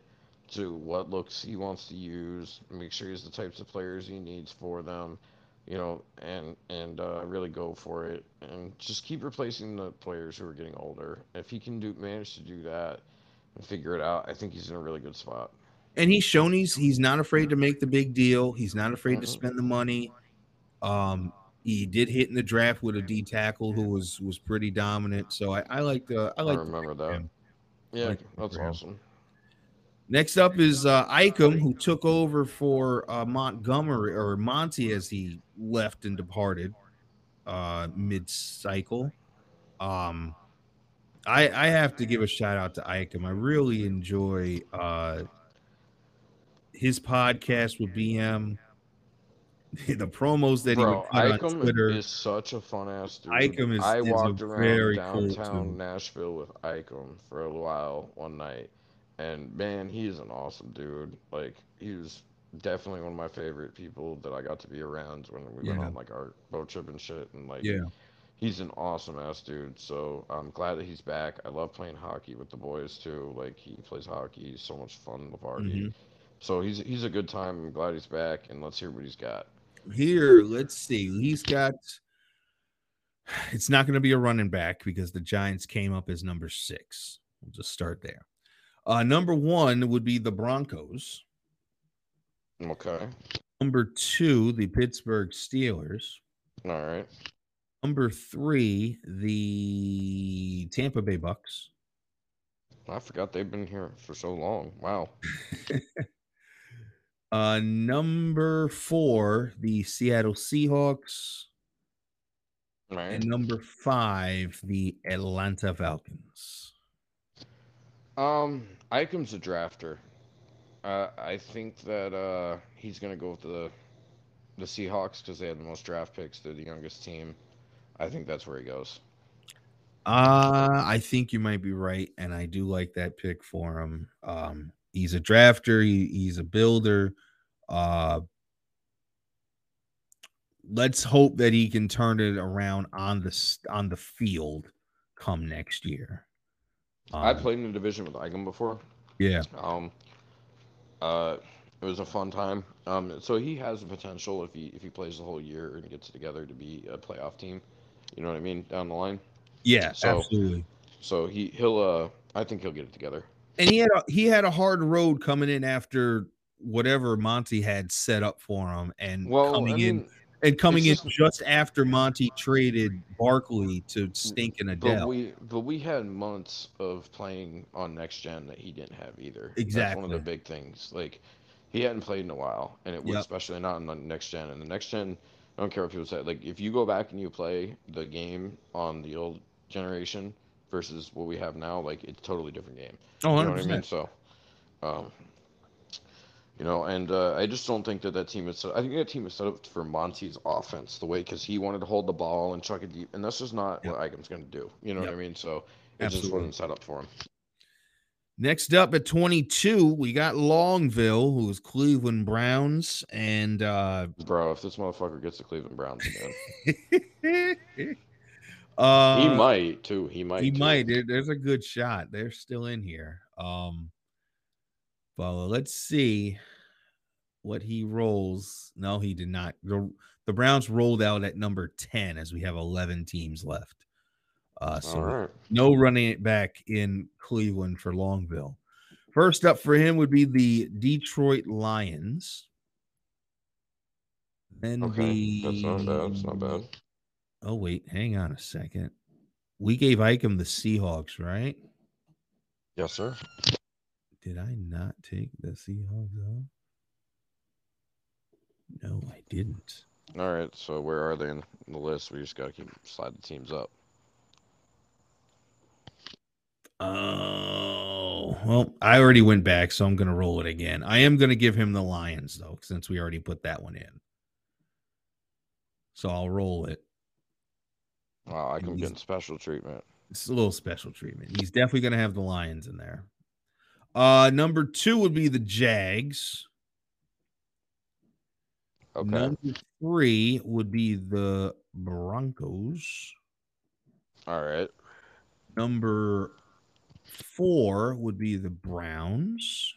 to what looks he wants to use, make sure he's the types of players he needs for them, you know, and and uh, really go for it, and just keep replacing the players who are getting older. If he can do manage to do that and figure it out, I think he's in a really good spot. and he's shown he's he's not afraid to make the big deal. He's not afraid to Mhm. spend the money. Um, he did hit in the draft with a D tackle who was was pretty dominant. So I, I like the I I like the remember that. him. Yeah, like that's awesome. Next up is uh, Icom, who took over for uh, Montgomery or Monty as he left and departed uh, mid cycle. Um, I I have to give a shout out to Icom. I really enjoy uh, his podcast with BM. The promos that he Bro, would put on Twitter. is such a fun ass dude. Icom is- I is walked around cool downtown dude. Nashville with Icom for a while one night, and man, he is an awesome dude. Like he was definitely one of my favorite people that I got to be around when we went on like our boat trip and shit. And like, yeah, he's an awesome ass dude. So I'm glad that he's back. I love playing hockey with the boys too. Like he plays hockey. He's so much fun party. Mhm. So he's he's a good time. I'm glad he's back, and let's hear what he's got. Here, let's see. He's got. It's not going to be a running back because the Giants came up as number six. We'll just start there. Uh, number one would be the Broncos. Okay. Number two, the Pittsburgh Steelers. All right. Number three, the Tampa Bay Bucks. I forgot they've been here for so long. Wow. Uh, number four, the Seattle Seahawks. Right. And number five, the Atlanta Falcons. Um, Icom's a drafter. Uh, I think that uh, he's gonna go with the the Seahawks because they have the most draft picks. They're the youngest team. I think that's where he goes. Uh, I think you might be right, and I do like that pick for him. Um, he's a drafter, he, he's a builder. Uh, let's hope that he can turn it around on the on the field come next year. I Um, played in a division with Icon before. Yeah. Um, uh, it was a fun time. Um, so he has the potential if he if he plays the whole year and gets it together to be a playoff team. You know what I mean down the line. Yeah, So- absolutely. So he he'll uh I think he'll get it together. And he had a, he had a hard road coming in after whatever Monty had set up for him, and Well, coming I in mean, and coming in just- just after Monty traded Barkley to stinking but Adele. we but we had months of playing on next gen that he didn't have either. Exactly, That's one of the big things. Like he hadn't played in a while, and it was Yep. especially not on the next gen. And the next gen, I don't care what people say. Like if you go back and you play the game on the old generation versus what we have now, like it's a totally different game. oh, You know what I mean? So, um, you know, and uh, I just don't think that that team is. Set, I think that team is set up for Monty's offense the way because he wanted to hold the ball and chuck it deep, and that's just not Yep. what Icon's going to do. You know Yep. what I mean? So it just wasn't set up for him. Next up at 22, we got Longville, who is Cleveland Browns, and uh, Bro, if this motherfucker gets the Cleveland Browns again, uh, he might too. He might. he too. might. There's a good shot. They're still in here. Um, well, let's see what he rolls. No, he did not. The, the Browns rolled out at number 10 as we have 11 teams left. Uh, so right. no running it back in Cleveland for Longville. First up for him would be the Detroit Lions. Then Okay. That's not bad. the- That's not bad. Oh wait, hang on a second. We gave Icom the Seahawks, right? Yes, sir. Did I not take the Seahawks off? No, I didn't. All right. So where are they in the list? We just got to keep slide the teams up. Oh, well, I already went back, so I'm going to roll it again. I am going to give him the Lions, though, since we already put that one in. So I'll roll it. Wow, I can get special treatment. It's a little special treatment. He's definitely going to have the Lions in there. Uh, number two would be the Jags. Okay. Number three would be the Broncos. All right. Number four would be the Browns.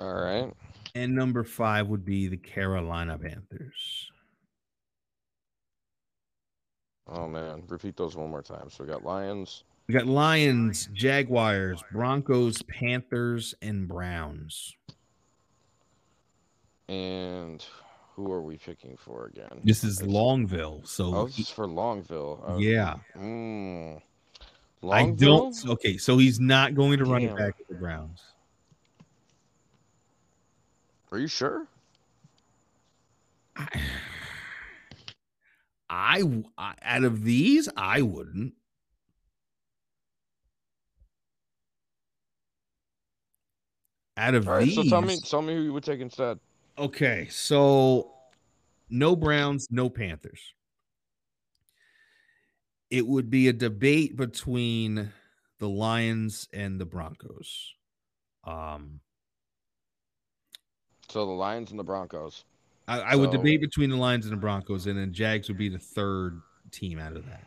All right. And number five would be the Carolina Panthers. Oh man, repeat those one more time. So we got Lions. We got Lions, Jaguars, Broncos, Panthers, and Browns. And who are we picking for again? This is Longville. So Oh, this is for Longville. Uh, yeah, Mm. I don't. Okay, so he's not going to run it back with the Browns. Are you sure? I out of these, I wouldn't. Out of All right. these, So tell me, tell me who you would take instead. okay. So no Browns, no Panthers. It would be a debate between the Lions and the Broncos. Um, So the Lions and the Broncos. I, I would debate between the Lions and the Broncos, and then Jags would be the third team out of that.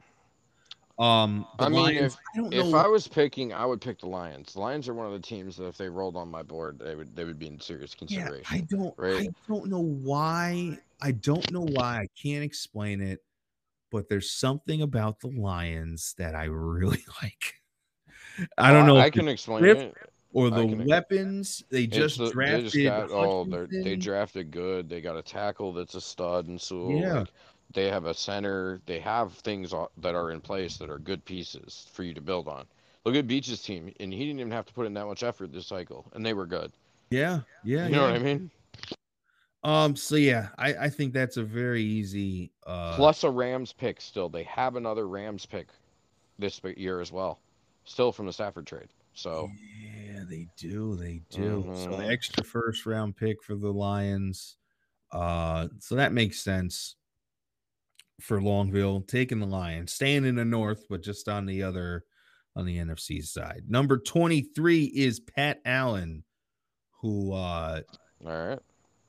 Um, the I mean, Lions, I don't If. I was picking, I would pick the Lions. The Lions are one of the teams that if they rolled on my board, they would they would be in serious consideration. yeah. I don't. I don't know why. I don't know why. I can't explain it, but there's something about the Lions that I really like. I don't know. I if can explain it. or the weapons they just the- drafted. They just got oh, they're- they drafted good. They got a tackle that's a stud and so Yeah. like, they have a center. They have things that are in place that are good pieces for you to build on. Look at Beach's team, and he didn't even have to put in that much effort this cycle, and they were good. Yeah, yeah, you know yeah. what I mean? Um. So yeah, I I think that's a very easy. uh Plus a Rams pick still. They have another Rams pick this year as well, still from the Stafford trade. So Yeah, they do. They do. So the extra first round pick for the Lions. Uh, so that makes sense for Longville taking the Lions, staying in the north, but just on the other on the NFC side. Number 23 is Pat Allen, who uh all right,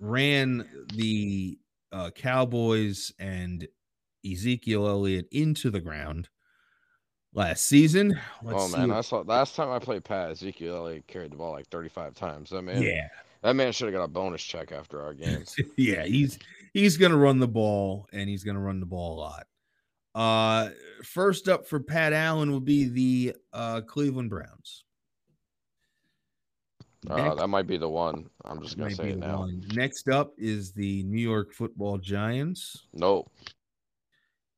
ran the uh, Cowboys and Ezekiel Elliott into the ground. last season. Let's oh man, if- I saw last time I played Pat Ezekiel like carried the ball like 35 times. I mean, yeah, that man should have got a bonus check after our games. yeah, he's he's gonna run the ball and he's gonna run the ball a lot. Uh, first up for Pat Allen will be the uh, Cleveland Browns. Uh, that might be the one. I'm just gonna say be it the now. one. Next up is the New York Football Giants. Nope.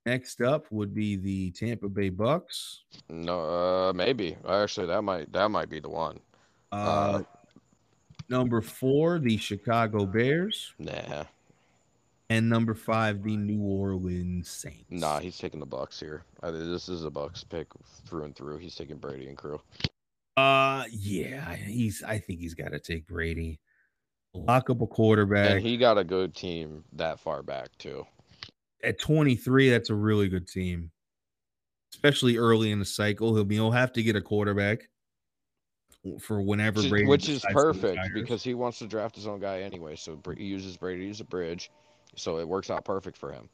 Next up would be the Tampa Bay Bucks. No, uh, maybe. Actually, that might that might be the one. Uh, number four, the Chicago Bears, Nah, and number five, the New Orleans Saints. nah, he's taking the Bucks here. I, this is a Bucks pick through and through. He's taking Brady and crew. Uh, yeah, he's. I think he's got to take Brady. Lock up a quarterback And he got a good team that far back too. at 23. That's a really good team, especially early in the cycle. He'll be. He'll have to get a quarterback for whenever Which is, Brady, which is perfect because he wants to draft his own guy anyway. So he uses Brady as a bridge, so it works out perfect for him.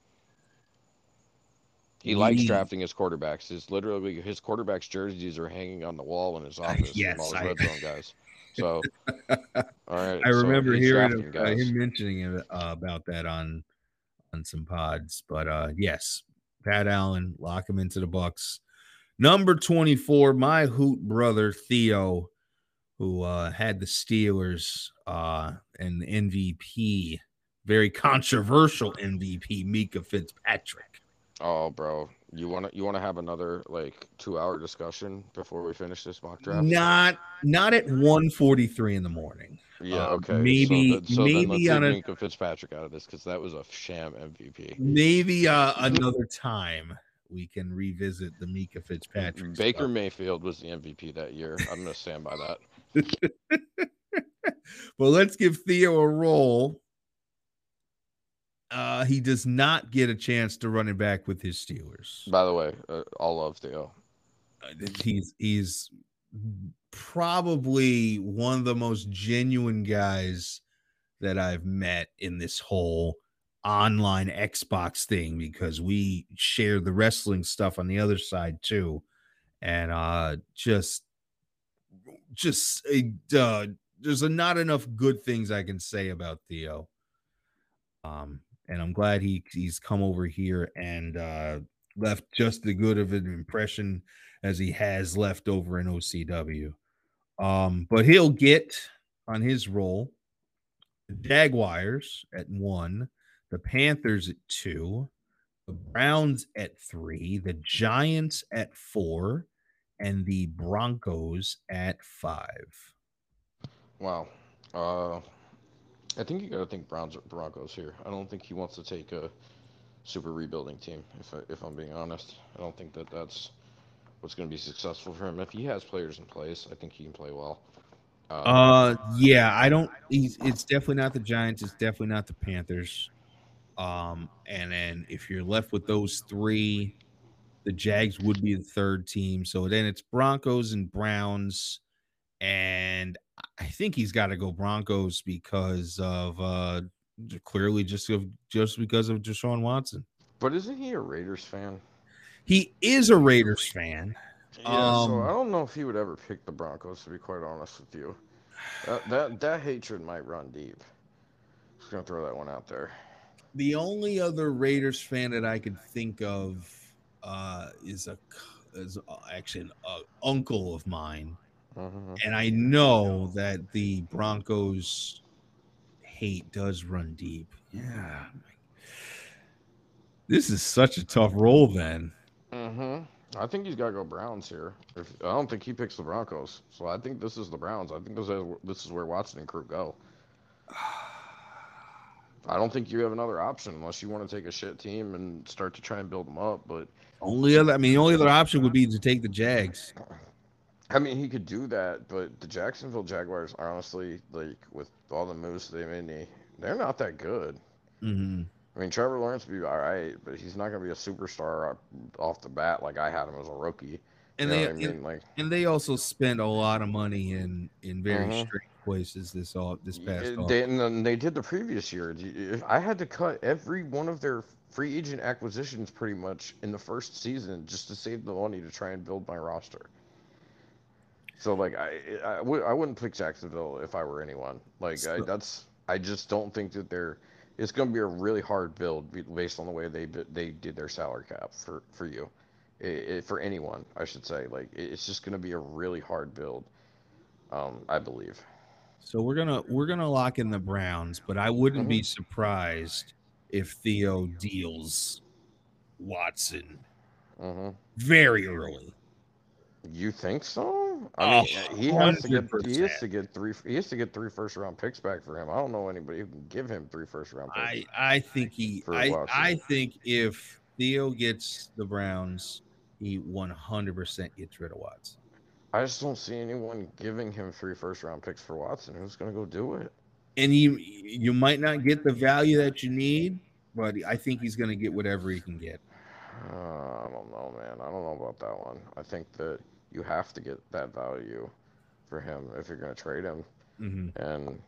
He likes drafting his quarterbacks. His literally his quarterbacks jerseys are hanging on the wall in his office. yes, all his I- red zone guys. So, all right. I remember he's hearing of, uh, him mentioning it, uh, about that on on some pods. But uh yes, Pat Allen, lock him into the Bucks. Number 24, my hoot brother Theo, who uh had the Steelers uh and the MVP, very controversial MVP, Minkah Fitzpatrick. Oh, bro, you want to you want to have another like two hour discussion before we finish this mock draft? Not not at 1:43 in the morning. Yeah. uh, Okay. maybe- So, so maybe on a- Minkah Fitzpatrick out of this because that was a sham MVP. Maybe uh another time we can revisit the Minkah Fitzpatrick. Baker stuff. Mayfield was the MVP that year. I'm gonna stand by that. Well, let's give Theo a roll. Uh, he does not get a chance to run it back with his Steelers. By the way, uh, all love Theo. Uh, He's he's probably one of the most genuine guys that I've met in this whole online Xbox thing because we share the wrestling stuff on the other side too, and uh, just just uh, there's a, not enough good things I can say about Theo. Um, and I'm glad he he's come over here and uh, left just the good of an impression as he has left over in OCW. Um, but he'll get on his roll the Jaguars at one, the Panthers at two, the Browns at three, the Giants at four, and the Broncos at five. Wow. Uh, I think you gotta think Browns Broncos here. I don't think he wants to take a super rebuilding team. If I, if I'm being honest, I don't think that that's what's gonna be successful for him. If he has players in place, I think he can play well. Um, Uh, yeah, I don't. It's definitely not the Giants. It's definitely not the Panthers. Um, and then if you're left with those three, the Jags would be the third team. So then it's Broncos and Browns, and I think he's got to go Broncos because of uh clearly just of just because of Deshaun Watson. but isn't he a Raiders fan? He is a Raiders fan. Yeah, so Um, I don't know if he would ever pick the Broncos. To be quite honest with you, that that, that hatred might run deep. Just gonna throw that one out there. The only other Raiders fan that I could think of uh, is a is uh, actually an uh, uncle of mine, Mhm. and I know that the Broncos hate does run deep. Yeah, this is such a tough role. Then Mhm. I think he's got to go Browns here. If, I don't think he picks the Broncos, so I think this is the Browns. I think this is this is where Watson and crew go. I don't think you have another option unless you want to take a shit team and start to try and build them up. But only other, I mean, the only other option would be to take the Jags. I mean, he could do that. But the Jacksonville Jaguars, honestly, like with all the moves they made, they- they're not that good. hmm I mean, Trevor Lawrence would be all right, but he's not gonna be a superstar up- off the bat like I had him as a rookie. And you know they I mean? and, like. and they also spent a lot of money in in very Mhm. strange places this all this past. They, and then they did the previous year. I had to cut every one of their free agent acquisitions pretty much in the first season just to save the money to try and build my roster. So like I I, w- I wouldn't pick Jacksonville if I were anyone. Like I, that's I just don't think that they're. It's going to be a really hard build based on the way they they did their salary cap for for you, I i for anyone I should say. Like it's just going to be a really hard build. Um, I believe. So we're gonna we're gonna lock in the Browns, but I wouldn't be Mm-hmm. surprised if Theo deals Watson hmm very early. You think so? I mean, Oh, he has to get he has to get three he has to get three first round picks back for him. I don't know anybody who can give him three first round I picks. I think he I I think if Theo gets the Browns, he 100% gets rid of Watson. I, just don't see anyone giving him three first round picks for Watson. Who's going to go do it? And you you might not get the value that you need, but I think he's going to get whatever he can get. Uh, I don't know, man. I don't know about that one. I think that you have to get that value for him if you're going to trade him. Mhm. And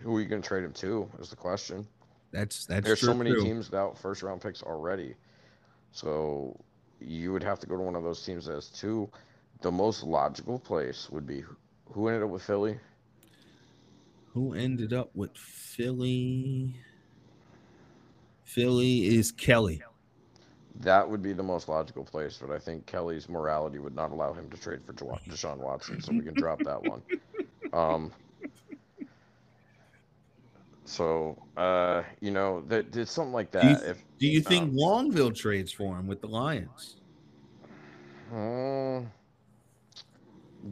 who are you going to trade him to is the question. That's that's There's so many too. teams without first round picks already. So you would have to go to one of those teams that has two. The most logical place would be who ended up with Philly? Who ended up with Philly? Philly is Kelly. That would be the most logical place, but I think Kelly's morality would not allow him to trade for Deshaun Watson, so we can drop that one. Um, so, uh, you know, that did something like Do you, that. If do you think um, Longville trades for him with the Lions? Hmm,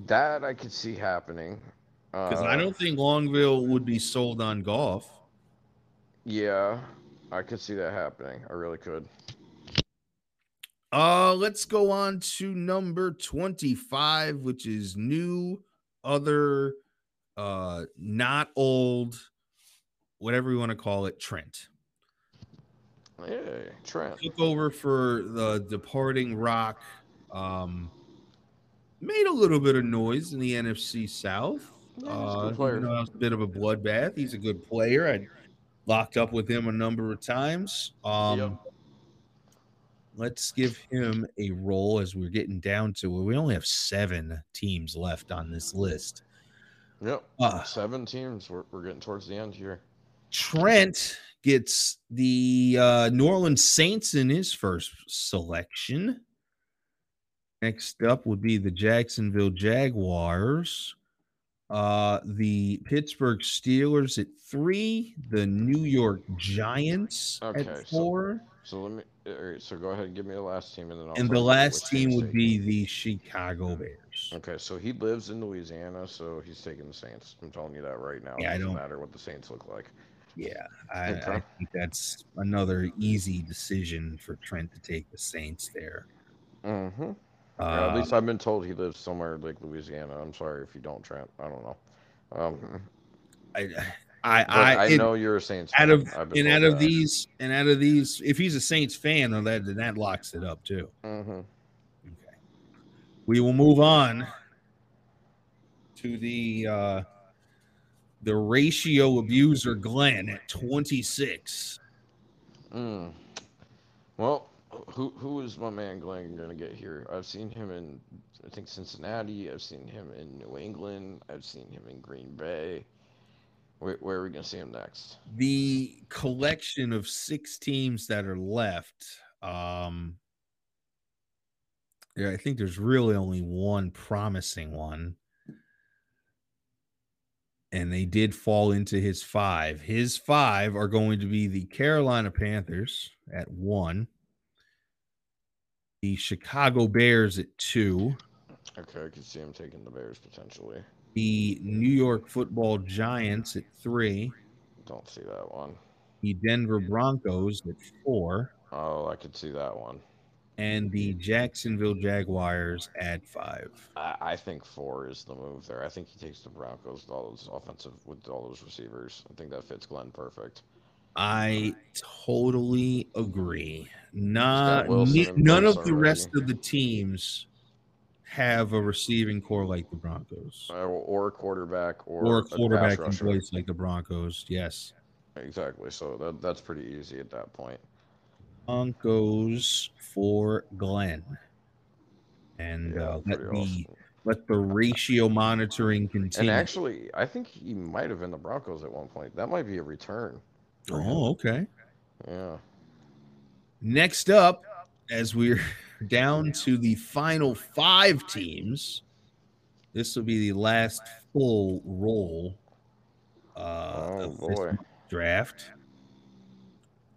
that I could see happening. Because Uh, I don't think Longville would be sold on golf. Yeah, I could see that happening. I really could. Uh, let's go on to number 25, which is new, other, uh, not old, whatever you want to call it, Trent. Hey, Trent. Took over for the departing Rock. Um, made a little bit of noise in the NFC South. Yeah, Uh, good player. even though it was a bit of a bloodbath. He's a good player. I locked up with him a number of times. Um, Yep. Let's give him a roll as we're getting down to it. We only have seven teams left on this list. Yep. Uh, Seven teams. We're, we're getting towards the end here. Trent gets the uh, New Orleans Saints in his first selection. Next up would be the Jacksonville Jaguars. Uh, the Pittsburgh Steelers at three, the New York Giants Okay, at so- four, So let me. All right. So go ahead and give me the last team, and then I'll. and the last team would be the Chicago Bears. Okay, so he lives in Louisiana, so he's taking the Saints. I'm telling you that right now. Yeah, I it doesn't don't- matter what the Saints look like. Yeah, I, Okay. I think that's another easy decision for Trent to take the Saints there. Mm-hmm. Uh, at least I've been told he lives somewhere like Louisiana. I'm sorry if you don't, Trent. I don't know. Um, I, I, but I, I, it- know you're a Saints. out of and out of that. these and out of these, if he's a Saints fan, then that then that locks it up too. Mhm. Okay, we will move on to the uh the ratio abuser Glenn at twenty six. Mm. Well, who who is my man Glenn gonna get here? I've seen him in I think Cincinnati. I've seen him in New England. I've seen him in Green Bay. Where, where are we gonna see him next? The collection of six teams that are left. Um, yeah, I think there's really only one promising one. And they did fall into his five. His five are going to be the Carolina Panthers at one, the Chicago Bears at two, Okay, I could see him taking the Bears potentially. The New York Football Giants at three, Don't see that one. the Denver Broncos at four, Oh, I could see that one. and the Jacksonville Jaguars at five. I, I think four is the move there. I think he takes the Broncos with all those offensive with all those receivers. I think that fits Glenn perfect. I totally agree. Not ne- none of the rest of the teams have a receiving corps like the Broncos, Uh, or a quarterback or, or a quarterback in place like the Broncos. Yes. Exactly. So that, that's pretty easy at that point. Broncos for Glenn. And Yeah, uh, let awesome. let the ratio monitoring continue. And actually, I think he might have been the Broncos at one point. That might be a return. oh, okay. Yeah. Next up, as we're down to the final five teams, this will be the last full roll uh, Oh of this draft.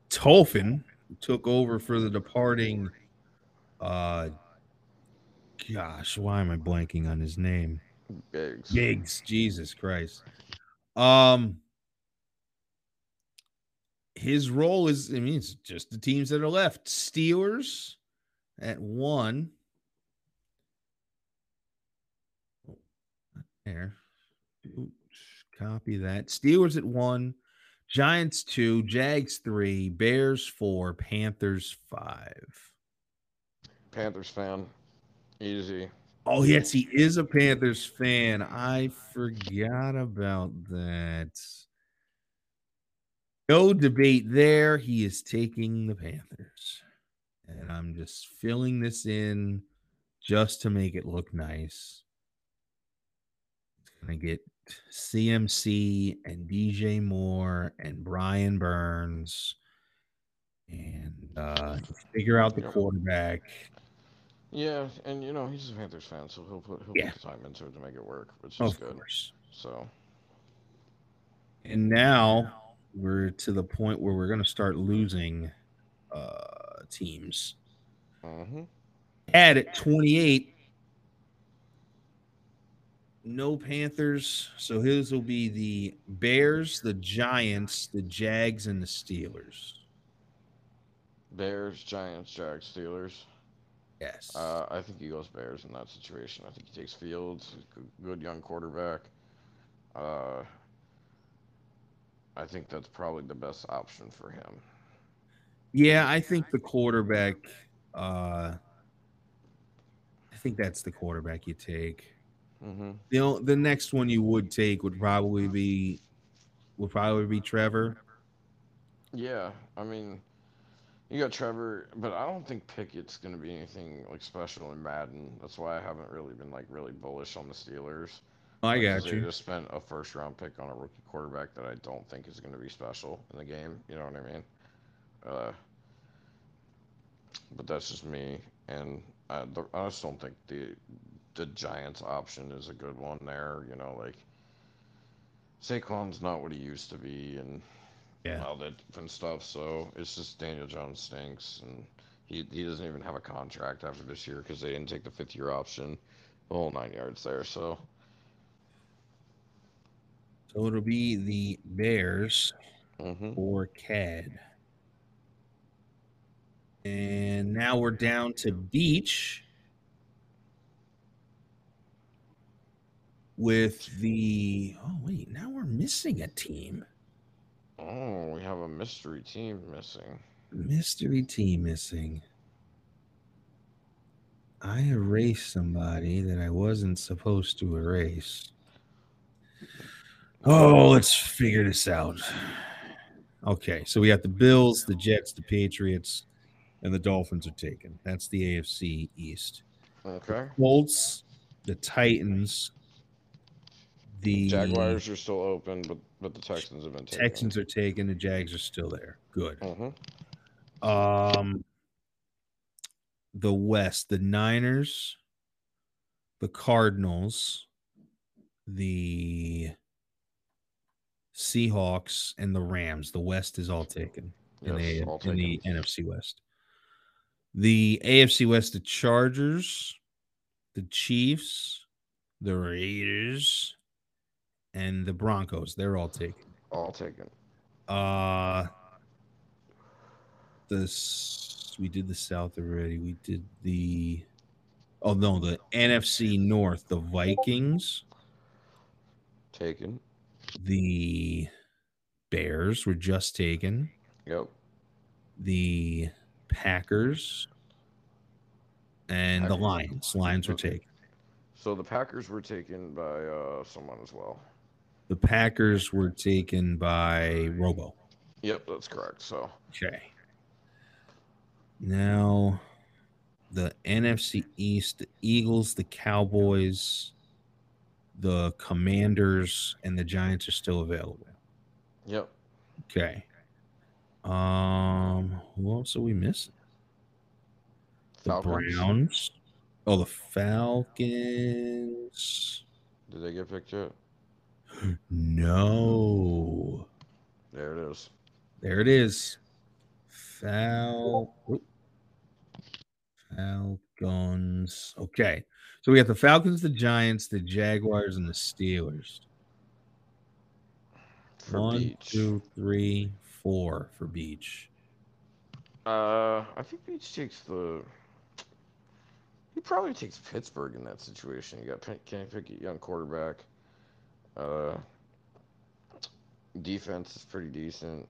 Tolfin took over for the departing. Uh, gosh, why am I blanking on his name? Biggs. Biggs, Jesus Christ. Um, his role is, I mean, it's just the teams that are left. Steelers at one. Oh, There. Oops, Copy that. Steelers at one. Giants two. Jags three. Bears four. Panthers five. Panthers fan. Easy. Oh, yes, he is a Panthers fan. I forgot about that. No debate there. He is taking the Panthers. And I'm just filling this in just to make it look nice. It's going to get CMC and DJ Moore and Brian Burns and uh, figure out the quarterback. Yeah, and you know he's a Panthers fan, so he'll put he'll Yeah. put the time into it to make it work, which is Of good. course. So And now we're to the point where we're going to start losing uh, teams. hmm Add at 28. No Panthers. So his will be the Bears, the Giants, the Jags, and the Steelers. Bears, Giants, Jags, Steelers. Yes. Uh, I think he goes Bears in that situation. I think he takes Fields, good young quarterback. Uh, I think that's probably the best option for him. yeah, I think the quarterback. Uh, I think that's the quarterback you take. hmm You know, the next one you would take would probably be would probably be Trevor. Yeah, I mean, you got Trevor, but I don't think Pickett's going to be anything like special in Madden. That's why I haven't really been like really bullish on the Steelers. I got you. just spent a first round pick on a rookie quarterback that I don't think is going to be special in the game. You know what I mean? Uh, but that's just me, and I, the, I just don't think the the Giants option is a good one there. You know, like Saquon's not what he used to be, and Yeah. all that different stuff. So it's just Daniel Jones stinks, and he he doesn't even have a contract after this year because they didn't take the fifth year option. The whole nine yards there. So So it'll be the Bears hmm or CAD. And now we're down to Beach with the. Oh, wait. Now we're missing a team. oh, we have a mystery team missing. Mystery team missing. I erased somebody that I wasn't supposed to erase. Oh, let's figure this out. Okay, so we got the Bills, the Jets, the Patriots, and the Dolphins are taken. That's the AFC East. Okay. Colts, the Titans, the Jaguars are still open, but but the Texans have been taken. Texans are taken, the Jags are still there. Good. hmm Um, the West, the Niners, the Cardinals, the Seahawks, and the Rams. The West is all taken in, Yes, the, all in the. NFC West. The AFC West, the Chargers, the Chiefs, the Raiders, and the Broncos. They're all taken. All taken. Uh this we did the South already. We did the oh no, the NFC North, the Vikings, Taken. The Bears were just taken, Yep. the Packers, and the Lions. Lions were Okay. taken. So the Packers were taken by uh, someone as well. The Packers were taken by Robo. Yep, that's correct. So Okay. Now, the NFC East, the Eagles, the Cowboys, the Commanders, and the Giants are still available. Yep. Okay. Um, who else are we missing? The Falcons. Browns. Oh, the Falcons. Did they get picked yet? No. There it is. There it is. Fal- Falcons. Okay. So we got the Falcons, the Giants, the Jaguars, and the Steelers. For One, Beach. two, three, four for Beach. Uh, I think Beach takes the. He probably takes Pittsburgh in that situation. You got Pen- Kenny Pickett, young quarterback. Uh, defense is pretty decent.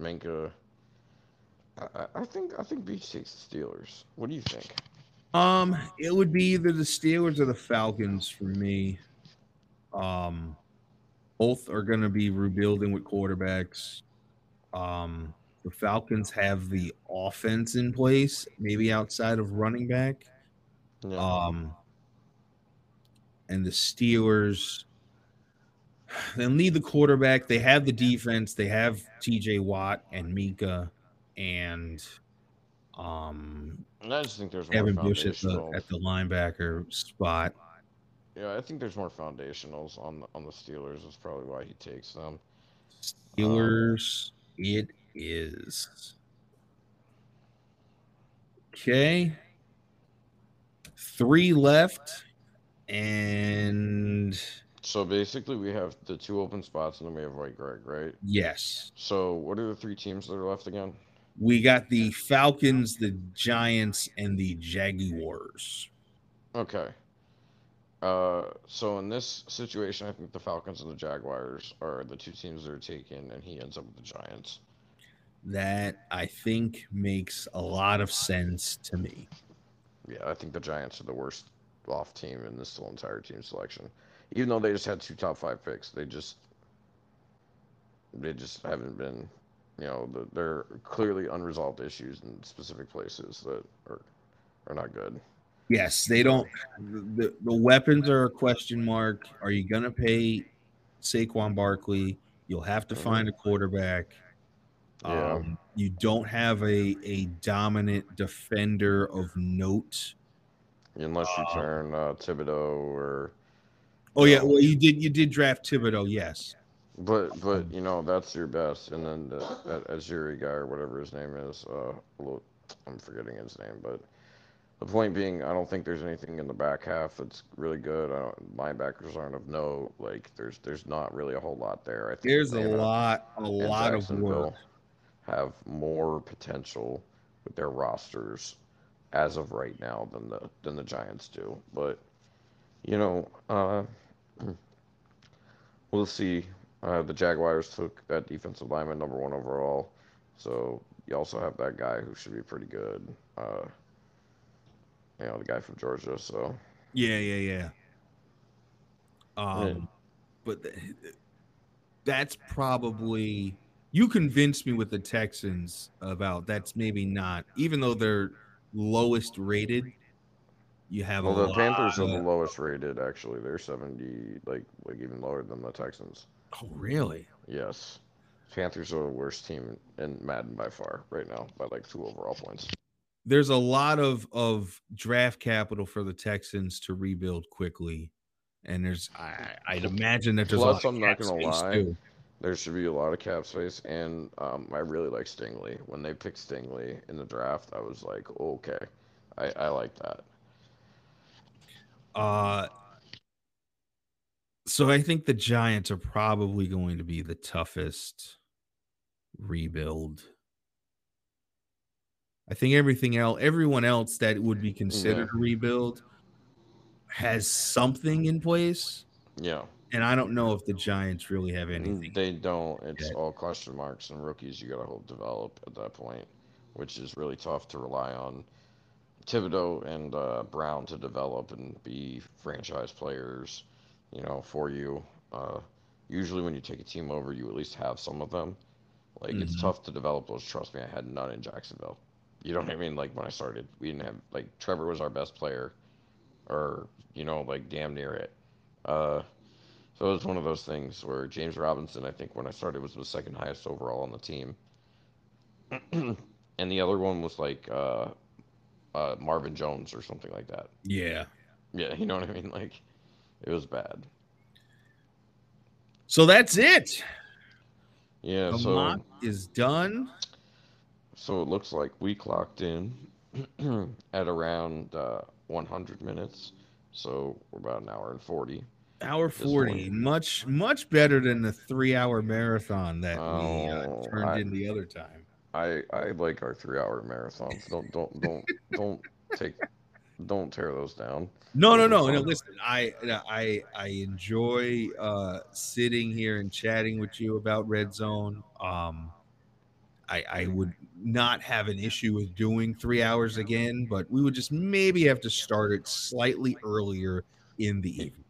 Minkah. I- I think I think Beach takes the Steelers. What do you think? Um, it would be either the Steelers or the Falcons for me. Um, both are going to be rebuilding with quarterbacks. Um, the Falcons have the offense in place, maybe outside of running back. Yeah. Um, and the Steelers, they'll need the quarterback. They have the defense. They have T.J. Watt and Minkah, and um, and I just think there's more Bush at the at the linebacker spot. Yeah, I think there's more foundationals on the, on the Steelers. That's probably why he takes them. Steelers, it is. Okay. Three left. And So basically, we have the two open spots, and then we have White Greg, right? yes, So what are the three teams that are left again? We got the Falcons, the Giants, and the Jaguars. Okay. Uh, so in this situation, I think the Falcons and the Jaguars are the two teams that are taken, and he ends up with the Giants. That I think makes a lot of sense to me. Yeah, I think the Giants are the worst off team in this whole entire team selection. Even though they just had two top five picks, they just they just haven't been, you know, the, they're clearly unresolved issues in specific places that are are not good. Yes, they don't. The, the weapons are a question mark. Are you going to pay Saquon Barkley? You'll have to find a quarterback. Yeah. Um, you don't have a, a dominant defender of note. Unless you Uh, turn uh, Thibodeaux or Oh yeah, well you did you did draft Thibodeaux, yes. But but you know that's your best, and then the, that Azuri guy or whatever his name is, uh, I'm forgetting his name, but the point being, I don't think there's anything in the back half that's really good. I don't, linebackers aren't of note. Like there's there's not really a whole lot there. I think There's a lot a lot of work. Have more potential with their rosters as of right now than the than the Giants do. But you know, uh, we'll see. Uh, the Jaguars took that defensive lineman number one overall, so you also have that guy who should be pretty good. Uh, you know, the guy from Georgia. So Yeah, yeah, yeah. Um, Yeah. but th- that's probably you convinced me with the Texans about that's maybe not even though they're lowest rated. You have well, a the Panthers are the lowest rated. Actually, they're seventy, like like even lower than the Texans. Oh, really? Yes. Panthers are the worst team in Madden by far right now by like two overall points. There's a lot of of draft capital for the Texans to rebuild quickly, and there's I, I'd imagine that there's a lot of I'm not cap gonna space, lie. too. There should be a lot of cap space, and um, I really like Stingley. When they picked Stingley in the draft, I was like, okay, I, I like that. Uh, so I think the Giants are probably going to be the toughest rebuild. I think everything else, everyone else that would be considered a rebuild has something in place. Yeah, And I don't know if the Giants really have anything. they don't. It's Yeah. all question marks and rookies. You gotta hope develop at that point, which is really tough to rely on Thibodeaux and uh, Brown to develop and be franchise players. You know, for you. Uh, usually, when you take a team over, you at least have some of them. Like it's Mhm. tough to develop those. Trust me, I had none in Jacksonville. You know what I mean? Like when I started, we didn't have like Trevor was our best player, or you know like damn near it. Uh, so it was one of those things where James Robinson, I think when I started, was the second highest overall on the team, and the other one was like uh, uh, Marvin Jones or something like that. Yeah. Yeah, you know what I mean? Like it was bad. So that's it. Yeah, The so mock is done. so it looks like we clocked in at around uh, 100 minutes. So we're about an hour and 40. Hour 40. Much, much better than the three hour marathon that we uh, Oh, turned I- in the other time. I I like our three hour marathons. Don't don't don't don't take don't tear those down. No, no, no, no. Listen, I, I, I enjoy uh, sitting here and chatting with you about Red Zone. Um, I, I would not have an issue with doing three hours again, but we would just maybe have to start it slightly earlier in the evening.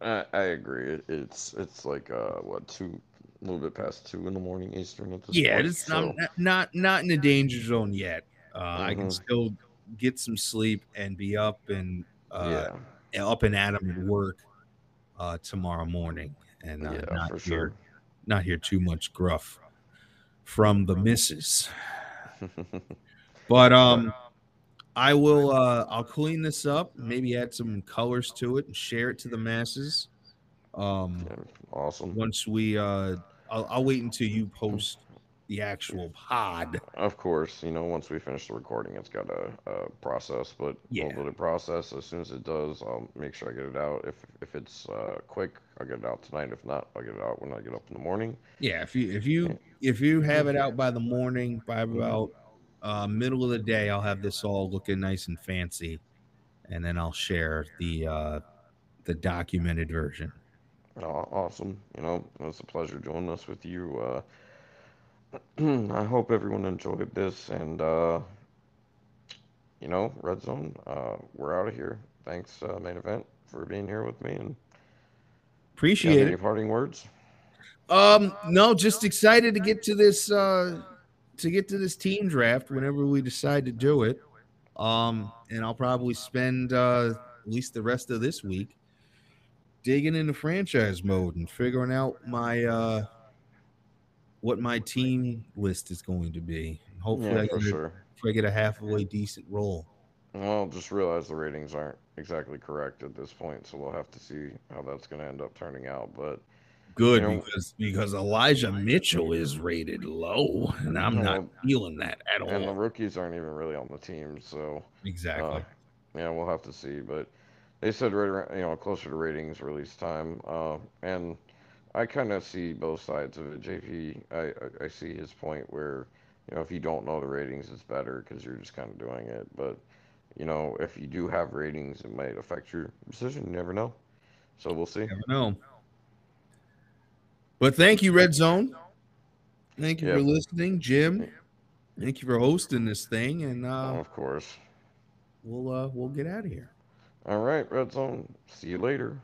I, I agree. It's it's like uh what two a little bit past two in the morning Eastern at this Yeah, point. it's so- not, not not in the danger zone yet. Uh, I can Mhm. still get some sleep and be up and uh, yeah, up and at 'em at work uh, tomorrow morning, and uh, yeah, not hear sure. not hear too much gruff from the missus. But um, I will uh, I'll clean this up, maybe add some colors to it, and share it to the masses. Um, awesome. once we uh, I'll, I'll wait until you post the actual pod. Of course, you know, once we finish the recording, it's got a, a process, but Yeah. we'll let it process. As soon as it does, I'll make sure I get it out. If if it's uh, quick, I'll get it out tonight. If not, I'll get it out when I get up in the morning. Yeah, if you if you if you have it out by the morning, by about uh, middle of the day, I'll have this all looking nice and fancy, and then I'll share the uh, the documented version. Aw- awesome. You know, it's a pleasure doing this with you. Uh, I hope everyone enjoyed this, and uh, you know, Red Zone, uh, we're out of here. Thanks, uh, Mayne Event, for being here with me. And Appreciate any it. parting words? Um, no, just excited to get to this uh to get to this team draft whenever we decide to do it. Um, and I'll probably spend uh at least the rest of this week digging into franchise mode and figuring out my uh what my team list is going to be. Hopefully I Yeah, for get, a, sure. I get a halfway decent roll. Well, just realize the ratings aren't exactly correct at this point, so we'll have to see how that's going to end up turning out. But Good You know- because because Elijah Mitchell is rated low, and I'm not feeling that at all. and the rookies aren't even really on the team, so exactly. uh, yeah, we'll have to see. But they said right around, you know, closer to ratings release time, uh, and I kind of see both sides of it. JP, I, I I see his point where, you know, if you don't know the ratings, it's better because you're just kind of doing it. But you know, if you do have ratings, it might affect your decision. You never know. So we'll see. Never know. But thank you, Red Zone. Thank you Yeah. for listening, Jim. Thank you for hosting this thing, and uh, of course. we'll uh, we'll get out of here. All right, Red Zone. See you later.